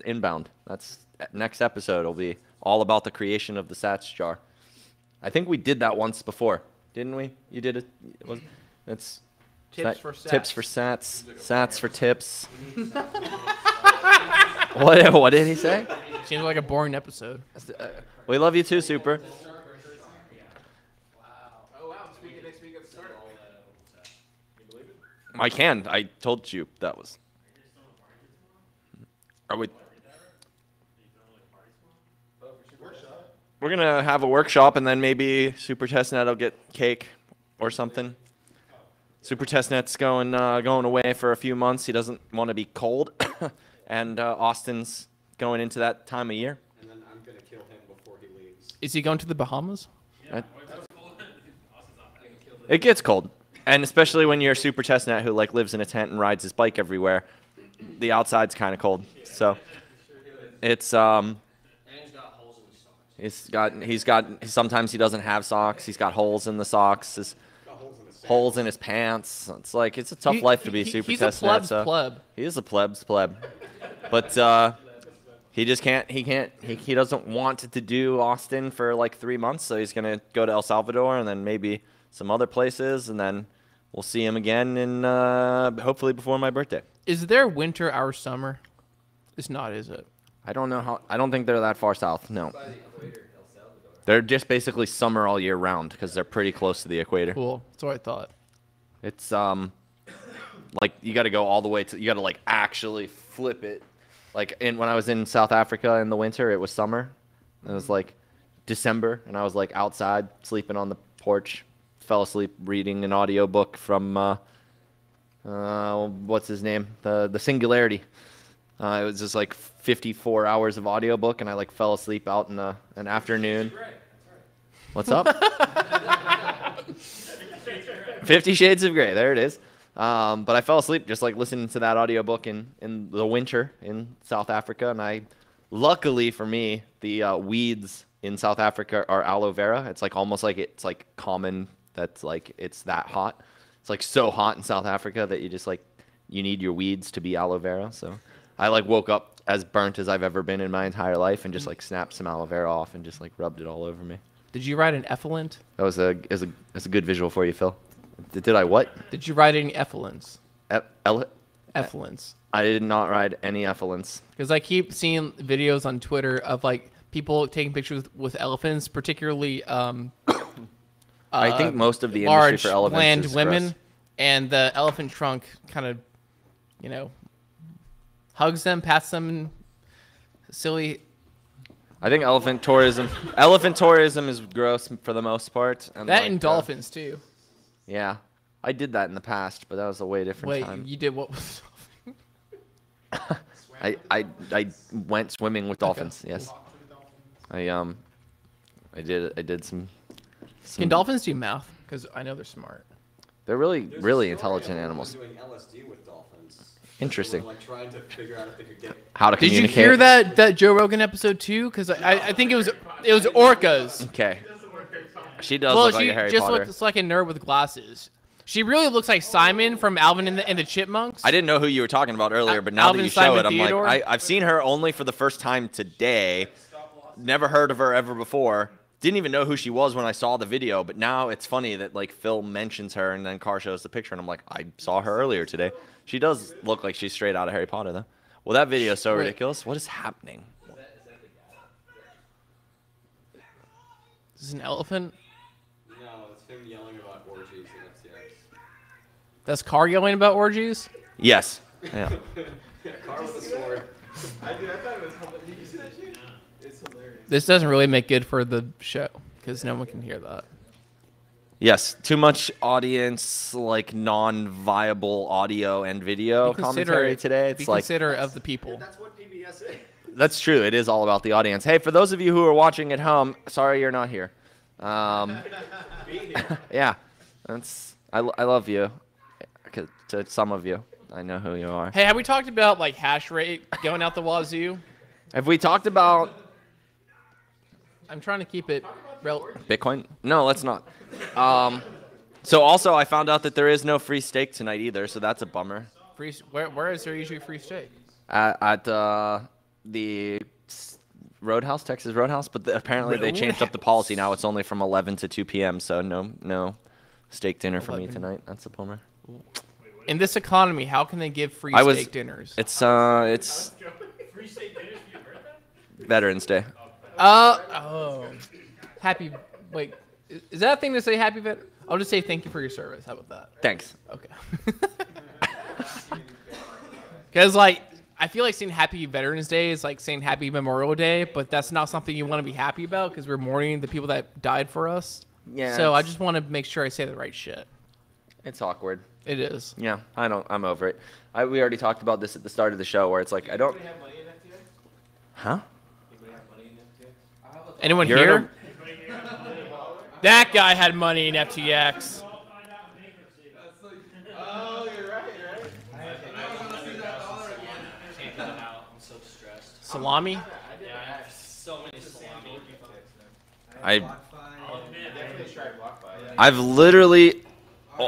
inbound. That's next episode. will be all about the creation of the Sats jar. I think we did that once before, didn't we? You did it. it was it's Tips Sat- for tips sats. for sats. Sats for tips. what what did he say? Seems like a boring episode. Uh, We love you too, Super. Oh wow, speaking next week at the start. I can. I told you that was. Are we? we're gonna have a workshop, and then maybe Super Testnet will get cake or something. Super Testnet's going uh, going away for a few months. He doesn't want to be cold, and uh, Austin's going into that time of year. And then I'm gonna kill him before he leaves. Is he going to the Bahamas? I- It gets cold, and especially when you're a Super Testnet who like lives in a tent and rides his bike everywhere, the outside's kind of cold. So it's um. He's got he's got sometimes he doesn't have socks. He's got holes in the socks. His, holes in his pants. It's like it's a tough He- life to be he- Super he's a Testnet. pleb's so pleb. He is a pleb's pleb, but uh, he just can't. He can't. He, he doesn't want to do Austin for like three months. So he's gonna go to El Salvador and then maybe some other places, and then we'll see him again in uh, hopefully before my birthday. Is there winter our summer? It's not, is it? I don't know how. I don't think they're that far south. No. They're just basically summer all year round because they're pretty close to the equator. Cool. That's what I thought. It's um, like you got to go all the way to. You got to like actually flip it. Like in when I was in South Africa in the winter, it was summer. It was like December, and I was like outside sleeping on the porch. Fell asleep reading an audiobook from uh, uh, what's his name? The the Singularity. Uh, it was just like 54 hours of audiobook, and I like fell asleep out in a, an afternoon. What's up? Fifty Shades of Grey. There it is. Um, but I fell asleep just like listening to that audiobook in, in the winter in South Africa. And I, luckily for me, the uh, weeds in South Africa are aloe vera. It's like almost like it's like common that's like it's that hot. It's like so hot in South Africa that you just like you need your weeds to be aloe vera. So I like woke up as burnt as I've ever been in my entire life and just like snapped some aloe vera off and just like rubbed it all over me. Did you ride an effluent? That was a is a that's a good visual for you, Phil. Did, did I what? Did you ride any effluents? E- ele- Effluents. I did not ride any effluents. Because I keep seeing videos on Twitter of like people taking pictures with elephants, particularly um, I think uh, most of the industry large for elephants land women, gross. and the elephant trunk kind of, you know, hugs them, pats them, silly. I think elephant tourism, elephant tourism is gross for the most part. And that like, and uh, dolphins too. yeah, I did that in the past, but that was a way different Wait, time. you did what? was- I, I I went swimming with dolphins. Yes. I um, I did I did some. Some Can dolphins do math? Because I know they're smart. They're really There's really intelligent animals. Doing LSD with dolphins. Interesting. They were, like trying to figure out if they could get. How to Did you hear that that Joe Rogan episode too? Because I, I I think it was it was orcas. Okay. She does well, look like she a Harry just Potter. looks like a nerd with glasses. She really looks like Simon from Alvin and the, and the Chipmunks. I didn't know who you were talking about earlier, but now Alvin that you show Simon it, I'm Theodore? like, I, I've seen her only for the first time today. Never heard of her ever before. Didn't even know who she was when I saw the video, but now it's funny that like Phil mentions her and then Car shows the picture, and I'm like, I saw her earlier today. She does look like she's straight out of Harry Potter, though. Well, that video is so Wait. ridiculous. What is happening? Is this an elephant? No, it's him yelling about orgies and FTX. That's Car yelling about orgies. Yes. Yeah. Yeah, car with a sword. I did. I thought it was. Did you see that shit? It's hilarious. This doesn't really make good for the show because no one can hear that. Yes. Too much audience, like non-viable audio and video considerate- commentary today. Be It's like considerate of the people. That's what PBS is. That's true. It is all about the audience. Hey, for those of you who are watching at home, sorry you're not here. Um, yeah, that's I, I love you. 'Cause To some of you, I know who you are. Hey, have we talked about like hash rate going out the wazoo? Have we talked about I'm trying to keep it rel- Bitcoin? No, let's not. Um, so also, I found out that there is no free steak tonight either, so that's a bummer. free. Where, where is there usually free steak? At, at uh, the Roadhouse, Texas Roadhouse, but the, apparently they changed up the policy now. It's only from 11 to 2 p.m. So no, no steak dinner for me tonight. That's a bummer. In this economy, how can they give free I was- steak dinners? It's uh, it's Veterans Day. Uh oh. Happy. Wait, is that a thing to say? Happy vet? I'll just say thank you for your service. How about that? Thanks. Okay. Because like I feel like saying Happy Veterans Day is like saying Happy Memorial Day, but that's not something you want to be happy about because we're mourning the people that died for us. Yeah, So I just want to make sure I say the right shit. It's awkward. It is. Yeah, I don't. I'm over it. I, we already talked about this at the start of the show, where it's like I don't. Huh? Anyone You're in here? That guy had money in FTX. Oh, you're right, you're right. Salami? Yeah, I have so many salami. I Definitely try BlockFi. I've literally,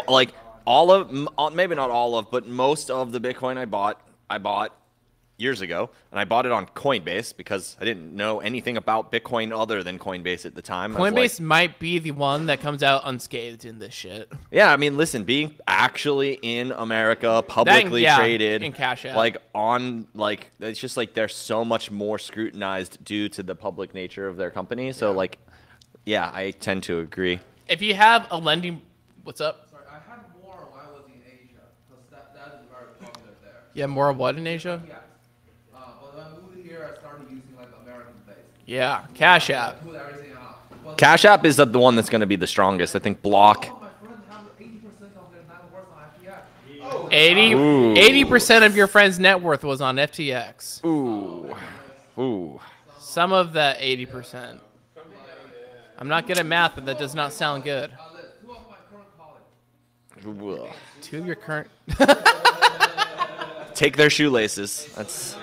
like, all of, uh, maybe not all of, but most of the Bitcoin I bought, I bought years ago, and I bought it on Coinbase because I didn't know anything about Bitcoin other than Coinbase at the time. Was like- Coinbase might be the one that comes out unscathed in this shit. yeah, I mean, listen, being actually in America, publicly yeah, traded, in Cash App. like on, like it's just like they're so much more scrutinized due to the public nature of their company. So, like, yeah, I tend to agree. If you have a lending, what's up? Sorry, I had more when I was in Asia, because that, that is very popular there. Yeah, more of what in Asia? Yeah. Uh, when I moved here, I started using like American based. Yeah, Cash App. Put everything out. But Cash App is the the one that's going to be the strongest. I think Block. all my friends have 80% of their net worth on FTX. 80 Ooh. 80% of your friend's net worth was on FTX. Ooh. Ooh. Some of that 80%. I'm not good at math, but that does not sound good. Uh, li- two of my current colleagues. Ugh. Two of your current. Take their shoelaces. That's.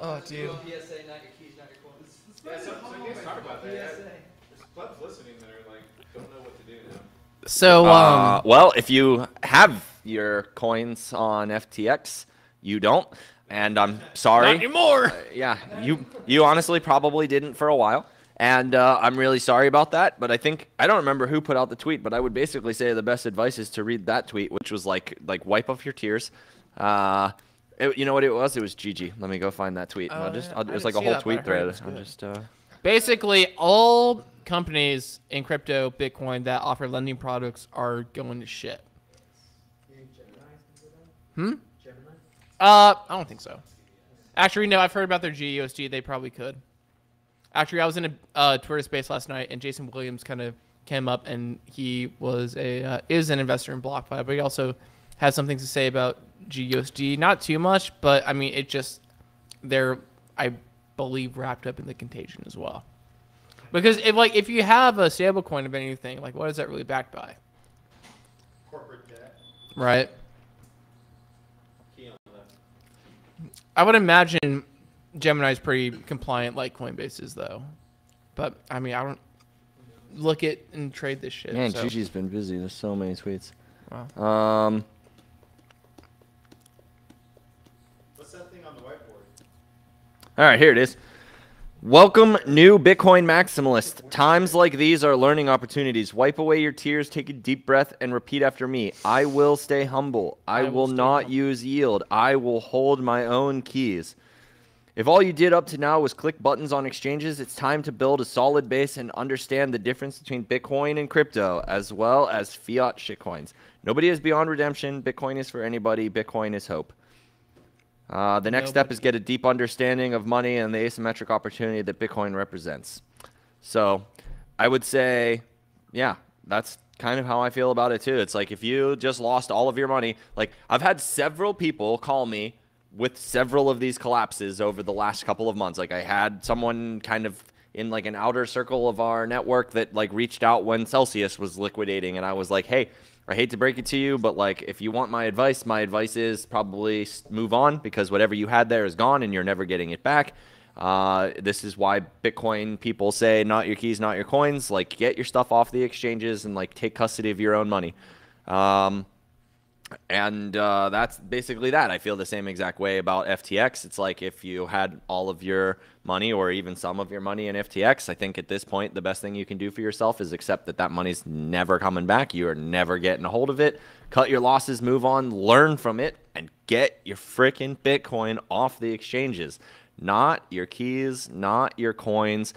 Oh, dude. PSA, not your keys, not your coins. Yeah, so, so you guys talk about that. Yeah. There's plebs listening that are like, don't know what to do now. So, Uh, um, well, if you have your coins on FTX, you don't, and I'm sorry. not anymore. yeah, you you honestly probably didn't for a while, and uh, I'm really sorry about that. But I think I don't remember who put out the tweet, but I would basically say the best advice is to read that tweet, which was like like wipe off your tears. Uh, it- you know what it was? It was Gigi. Let me go find that tweet. Oh, I'll just yeah. I'll, I it was like a whole that, tweet thread. I'll just uh, Basically, all companies in crypto, Bitcoin that offer lending products are going to shit. Hmm? Uh, I don't think so. Actually, no, I've heard about their GUSD. They probably could. Actually, I was in a uh, Twitter space last night, and Jason Williams kind of came up, and he was a uh, is an investor in BlockFi, but he also has some things to say about GUSD. Not too much, but I mean, it just they're I believe wrapped up in the contagion as well. Because if like if you have a stablecoin of anything, like what is that really backed by? Corporate debt. Right. I would imagine Gemini's pretty compliant like Coinbase is though. But I mean I don't look at and trade this shit. Man, so- Gigi's been busy. There's so many tweets. Wow. Um, What's that thing on the whiteboard? All right, here it is. Welcome, new Bitcoin maximalist. Times like these are learning opportunities. Wipe away your tears, take a deep breath, and repeat after me. I will stay humble. I, will, not use yield. I will hold my own keys. If all you did up to now was click buttons on exchanges, it's time to build a solid base and understand the difference between Bitcoin and crypto, as well as fiat shitcoins. Nobody is beyond redemption. Bitcoin is for anybody. Bitcoin is hope. Uh, the next step is get a deep understanding of money and the asymmetric opportunity that Bitcoin represents. So, I would say, yeah, that's kind of how I feel about it too. It's like if you just lost all of your money, like I've had several people call me with several of these collapses over the last couple of months. Like I had someone kind of in like an outer circle of our network that like reached out when Celsius was liquidating and I was like, "Hey, I hate to break it to you, but like if you want my advice, my advice is probably move on because whatever you had there is gone and you're never getting it back. Uh, this is why Bitcoin people say not your keys, not your coins. Like get your stuff off the exchanges and like take custody of your own money. Um, and uh, that's basically that. I feel the same exact way about FTX. It's like if you had all of your money or even some of your money in FTX, I think at this point the best thing you can do for yourself is accept that that money's never coming back. You are never getting a hold of it. Cut your losses, move on, learn from it, and get your freaking Bitcoin off the exchanges. Not your keys, not your coins.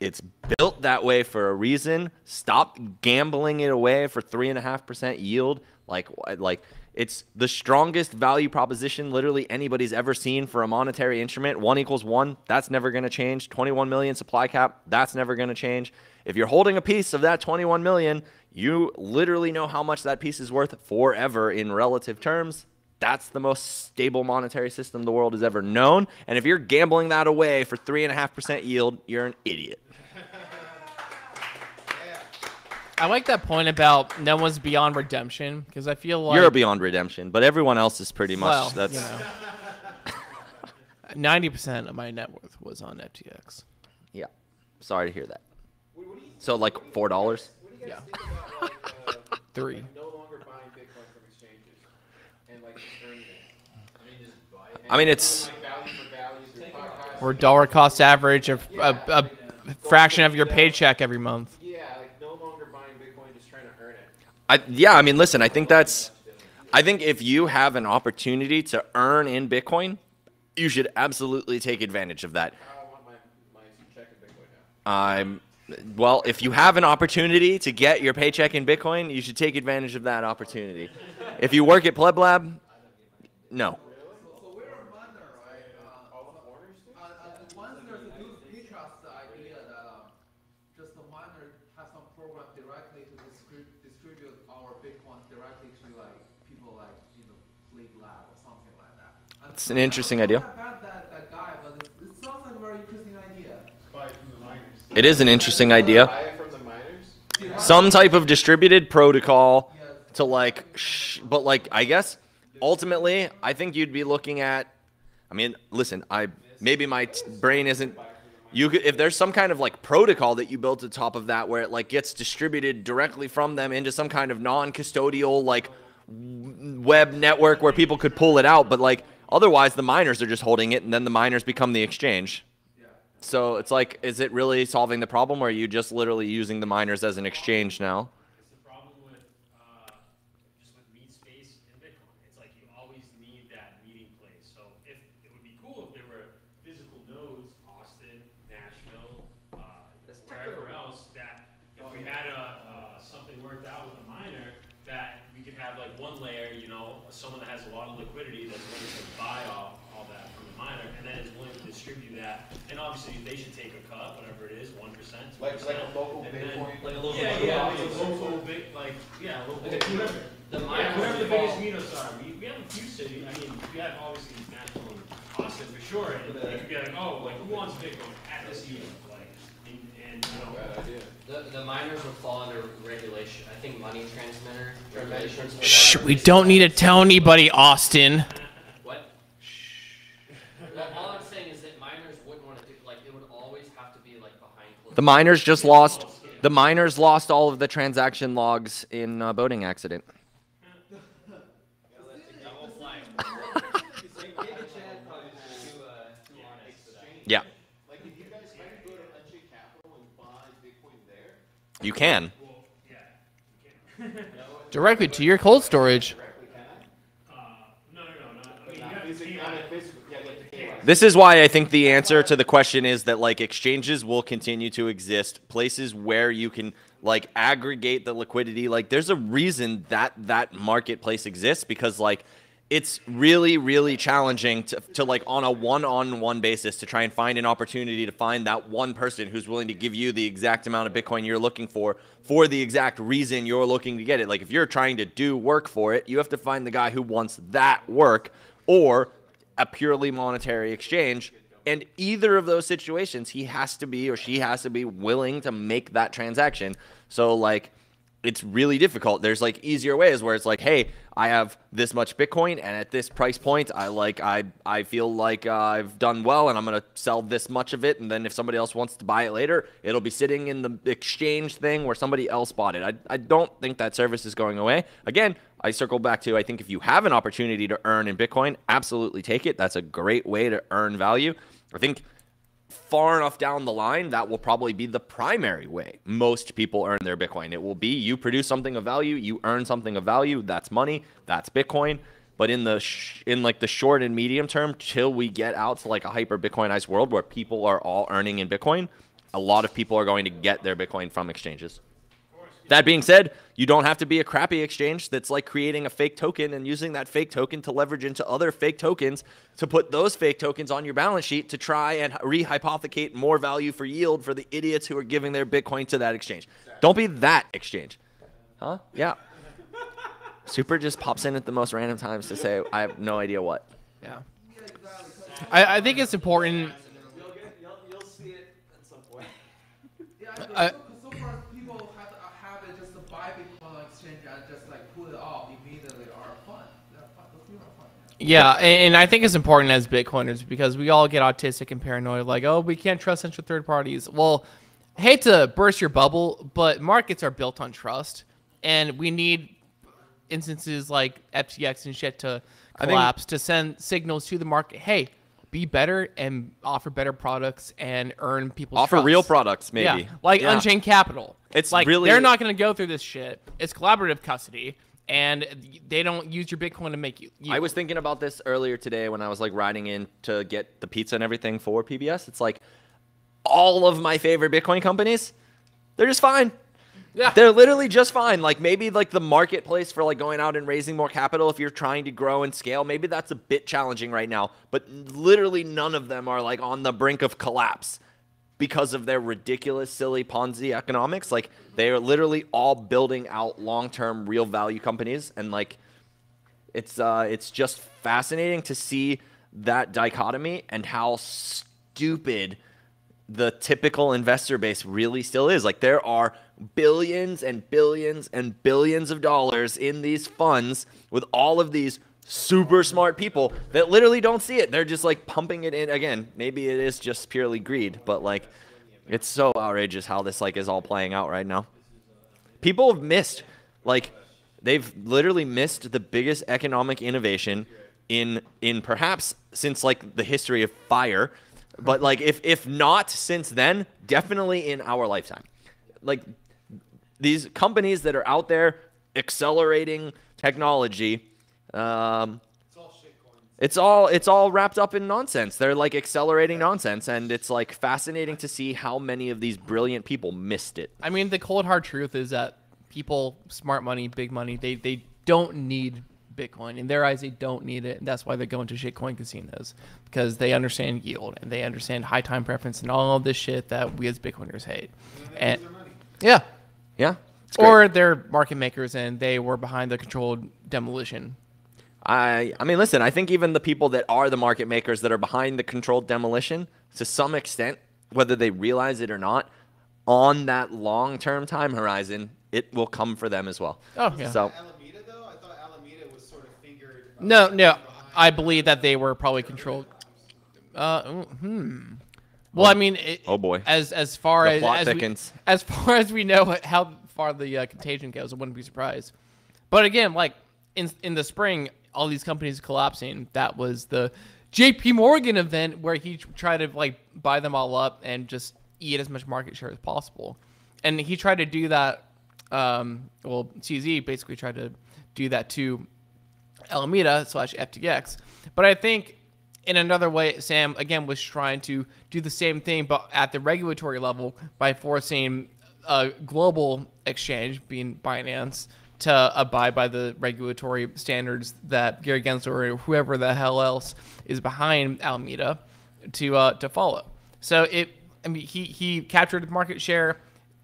It's built that way for a reason. Stop gambling it away for three and a half percent yield. Like, like It's the strongest value proposition literally anybody's ever seen for a monetary instrument. One equals one. That's never going to change. 21 million supply cap. That's never going to change. If you're holding a piece of that 21 million, you literally know how much that piece is worth forever in relative terms. That's the most stable monetary system the world has ever known. And if you're gambling that away for 3.5% yield, you're an idiot. I like that point about no one's beyond redemption because I feel like you're beyond redemption, but everyone else is pretty much well, that's you know, ninety percent of my net worth was on FTX. yeah. Sorry to hear that. So like four dollars. Yeah, three. No longer buying Bitcoin from exchanges and like just earning it. I mean, just buy it. I mean, it's for value through podcasts. Or dollar cost average, a, a, a fraction of your paycheck every month. Yeah, like no longer buying Bitcoin, just trying to earn it. I yeah, I mean, listen, I think that's I think if you have an opportunity to earn in Bitcoin, you should absolutely take advantage of that. I want my, my check in Bitcoin now. I'm well, if you have an opportunity to get your paycheck in Bitcoin, you should take advantage of that opportunity. If you work at Pleb Lab, no. So we're a miner, right? Uh, all the owners do? Uh, uh, once there's a new feature of the idea that um, just the miner has some program directly to distrib- distribute our Bitcoin directly to like people like you know League Lab or something like that. And It's an interesting idea. I'm not about that, that guy, but it, it sounds like a an interesting idea. It is an interesting idea. Buy it from the miners? Some type of distributed protocol to like, sh- but like, I guess ultimately, I think you'd be looking at. I mean, listen, I maybe my t- brain isn't. You could, if there's some kind of like protocol that you built at top of that where it like gets distributed directly from them into some kind of non-custodial like web network where people could pull it out, but like otherwise the miners are just holding it and then the miners become the exchange. So it's like, is it really solving the problem, or are you just literally using the miners as an exchange now? It's the problem with, uh, just with meet space in Bitcoin. It's like you always need that meeting place. So if, it would be cool if there were physical nodes, Austin, Nashville, uh, wherever else, that if we had a, uh, something worked out with a miner, that we could have like one layer, you know, someone that has a lot of liquidity that's willing to buy all, all that from the miner, and then is willing to distribute that. And obviously, they should take a cut, whatever it is, one percent, two Like- like percent. a local and then- Bitcoin- Like a local Yeah, Bitcoin yeah, office like or a local something. big, like, yeah, local, Like a two- whoever. the Yeah, miners whoever the involved- biggest meetups are, we, we have a few cities, I mean, we have obviously Nashville and Austin for sure, and you could be like, oh, like, who wants Bitcoin at this meetup, like, and, and, you know. Bad idea. The, the miners would fall under regulation. I think money transmitter regulations. Shh, we don't need to tell anybody, Austin. What? Well, all I'm saying is that miners wouldn't want to do like it would always have to be like behind closed. The miners just lost. The miners lost all of the transaction logs in a boating accident. Yeah, Like if you guys can go to Unchained Capital and buy Bitcoin there, you can. Directly to your cold storage. This is why I think the answer to the question is that like exchanges will continue to exist, places where you can like aggregate the liquidity. Like there's a reason that that marketplace exists because like it's really really challenging to, to like on a one-on-one basis to try and find an opportunity to find that one person who's willing to give you the exact amount of bitcoin you're looking for for the exact reason you're looking to get it like if you're trying to do work for it you have to find the guy who wants that work or a purely monetary exchange. And either of those situations, he has to be or she has to be willing to make that transaction. So, like, it's really difficult. There's like easier ways where it's like, hey, I have this much Bitcoin, and at this price point, I like I I feel like uh, I've done well, and I'm gonna sell this much of it, and then if somebody else wants to buy it later, it'll be sitting in the exchange thing where somebody else bought it. I I don't think that service is going away. Again, I circle back to I think if you have an opportunity to earn in Bitcoin, absolutely take it. That's a great way to earn value. I think far enough down the line, that will probably be the primary way most people earn their Bitcoin. It will be you produce something of value, you earn something of value. That's money. That's Bitcoin. But in the sh- in like the short and medium term, till we get out to like a hyper Bitcoinized world where people are all earning in Bitcoin, a lot of people are going to get their Bitcoin from exchanges. That being said, you don't have to be a crappy exchange that's like creating a fake token and using that fake token to leverage into other fake tokens to put those fake tokens on your balance sheet to try and rehypothecate more value for yield for the idiots who are giving their Bitcoin to that exchange. Don't be that exchange. Huh? Yeah. Super just pops in at the most random times to say, I have no idea what. Yeah. I, I think it's important. You'll see it at some point. Yeah, I- so, so far people have a habit just to buy Bitcoin on exchange and just like pull it off immediately are fun. They're fun. Those people are fun. Yeah, and, I think it's important as Bitcoiners because we all get autistic and paranoid, like, oh, we can't trust central third parties. Well, hate to burst your bubble, but markets are built on trust, and we need instances like FTX and shit to I think- collapse to send signals to the market. Hey, be better and offer better products and earn people's Offer trust. real products, maybe. Yeah, like Yeah. Unchained Capital. It's like really- they're not going to go through this shit. It's collaborative custody, and they don't use your Bitcoin to make you. I was thinking about this earlier today when I was like riding in to get the pizza and everything for PBS. It's like all of my favorite Bitcoin companies, they're just fine. Yeah. They're literally just fine. Like maybe like the marketplace for like going out and raising more capital if you're trying to grow and scale, maybe that's a bit challenging right now. But literally none of them are like on the brink of collapse because of their ridiculous, silly Ponzi economics. Like they are literally all building out long-term real value companies and like it's uh it's just fascinating to see that dichotomy and how stupid the typical investor base really still is. Like there are billions and billions and billions of dollars in these funds with all of these super smart people that literally don't see it. They're just like pumping it in again. Maybe it is just purely greed, but like it's so outrageous how this like is all playing out right now. People have missed like they've literally missed the biggest economic innovation in in perhaps since like the history of fire but like if if not since then definitely in our lifetime like these companies that are out there accelerating technology um it's all it's all wrapped up in nonsense they're like accelerating nonsense and it's like fascinating to see how many of these brilliant people missed it I mean, the cold hard truth is that people, smart money, big money, they they don't need Bitcoin. In their eyes, they don't need it. And that's why they're going to shitcoin casinos because they understand yield and they understand high time preference and all of this shit that we as Bitcoiners hate. And yeah, yeah. Or they're market makers and they were behind the controlled demolition. I I mean, listen. I think even the people that are the market makers that are behind the controlled demolition, to some extent, whether they realize it or not, on that long-term time horizon, it will come for them as well. Oh, yeah. So Alameda though, I thought Alameda was sort of fingered. No, no. I believe that they were probably controlled. Uh, ooh, hmm. Well, I mean, it, Oh, boy. As as far The as plot as we, as far as we know how far the uh, contagion goes, I wouldn't be surprised. But again, like in in the spring, all these companies collapsing. That was the J.P. Morgan event where he tried to like buy them all up and just eat as much market share as possible. And he tried to do that. Um, well, CZ basically tried to do that to Alameda slash FTX. But I think in another way, Sam again was trying to do the same thing, but at the regulatory level by forcing a global exchange, being Binance, to abide by the regulatory standards that Gary Gensler or whoever the hell else is behind Alameda to uh, to follow. So it, I mean, he he captured market share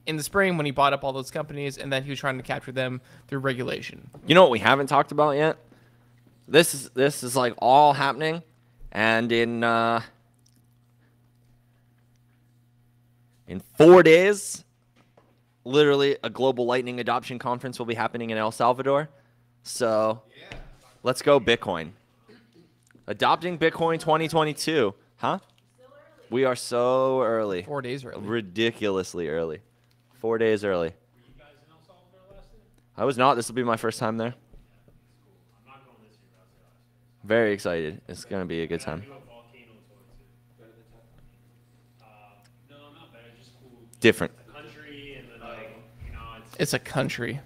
in the spring when he bought up all those companies, and then he was trying to capture them through regulation. You know what we haven't talked about yet? This is this is like all happening, and in uh, in four days, literally a global Lightning adoption conference will be happening in El Salvador. So let's go Bitcoin. Adopting Bitcoin 2022, huh? We are so early. Four days early. Ridiculously early. Four days early. Were you guys in El Salvador last year? I was not. This will be my first time there. Very excited. It's gonna be a good time. Different. country and then like you know it's It's a country.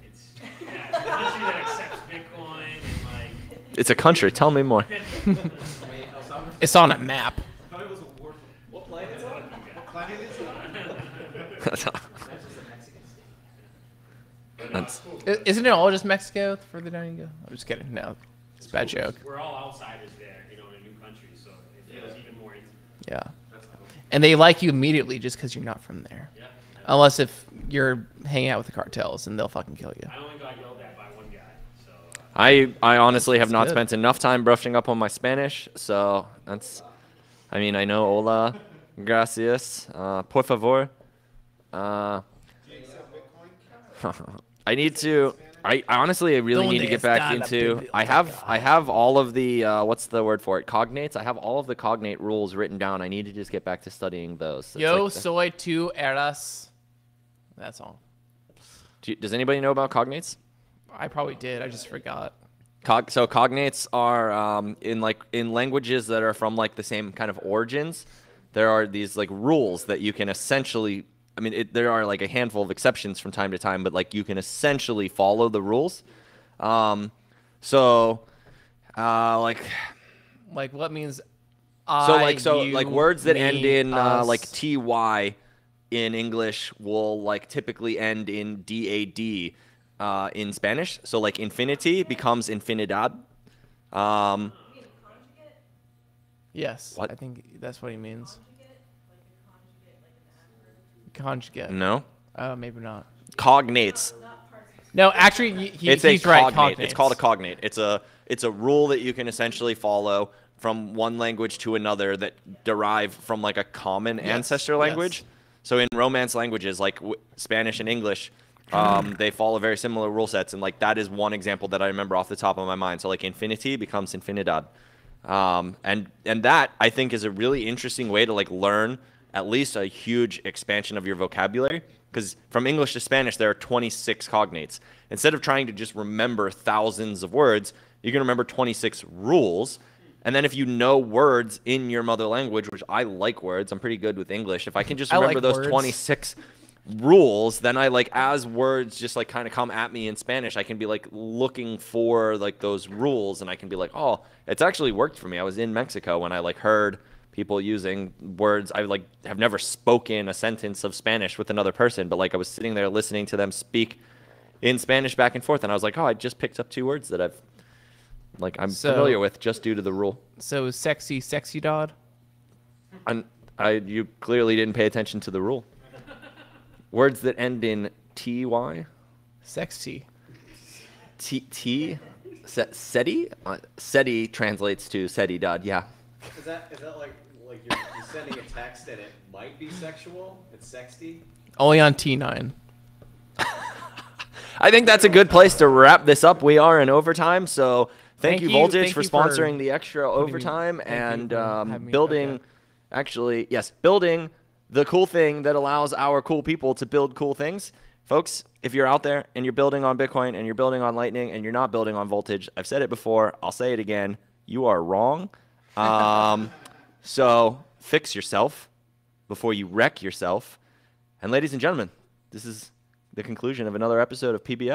yeah, it's a country that accepts Bitcoin and like It's a country. Tell me more. It's on a map. What planet is it? What planet is it? That's, isn't it all just Mexico the further down you go? I'm just kidding. No, it's a bad joke. We're all outsiders there, you know, in a new country, so it feels even more intimate. Yeah. And they like you immediately just because you're not from there. Yeah. Unless if you're hanging out with the cartels and they'll fucking kill you. I only got yelled at by one guy, so. uh, I I honestly have That's not good. spent enough time brushing up on my Spanish, so that's. I mean, I know hola, gracias, uh, por favor. Uh, I need to. I, I honestly, I really need to get back into. I have I have all of the uh, what's the word for it? Cognates. I have all of the cognate rules written down. I need to just get back to studying those. It's Yo like the- soy tu eras. That's all. Do you- does anybody know about cognates? I probably did. I just forgot. Cog- so cognates are um, in like in languages that are from like the same kind of origins. There are these like rules that you can essentially. I mean, it, there are like a handful of exceptions from time to time, but like you can essentially follow the rules. Um, so, uh, like Like what means? so like so you, like words that end in uh, like ty in English will like typically end in dad uh, in Spanish. So like infinity becomes infinidad. Um, Yes. What? I think that's what he means. Conjugate. no, Oh, maybe not. cognates. No, actually, he, he- it's he's a right. cognate. It's called a cognate. It's a it's a rule that you can essentially follow from one language to another that derive from like a common Yes, ancestor yes. So in Romance languages like Spanish and English, um, they follow very similar rule sets, and like that is one example that I remember off the top of my mind. So like infinity becomes infinidad, um, and and that I think is a really interesting way to like learn at least a huge expansion of your vocabulary. Because from English to Spanish, there are 26 cognates. Instead of trying to just remember thousands of words, you can remember 26 rules. And then if you know words in your mother language, which I like words, I'm pretty good with English. If I can just remember like those words. 26 rules, then I like as words just like kind of come at me in Spanish, I can be like looking for like those rules and I can be like, "Oh, it's actually worked for me." I was in Mexico when I like heard people using words I like have never spoken a sentence of Spanish with another person, but like I was sitting there listening to them speak in Spanish back and forth and I was like, "Oh, I just picked up two words that I've like I'm So- familiar with just due to the rule." So sexy, sexy dod. And I you clearly didn't pay attention to the rule. Words that end in ty, Sexy. t, t, se- seti, uh, seti translates to seti dad. Yeah. Is that is that like like you're, you're sending a text and it might be sexual? It's sexy. Only on T9. I think that's a good place to wrap this up. We are in overtime, so thank, Thank you, Voltage, thank for you for sponsoring the extra overtime and um, having me- building. okay. Actually, yes, building the cool thing that allows our cool people to build cool things. Folks, if you're out there and you're building on Bitcoin and you're building on Lightning and you're not building on Voltage, I've said it before. I'll say it again. You are wrong. Um, so fix yourself before you wreck yourself. And ladies and gentlemen, this is the conclusion of another episode of PBS.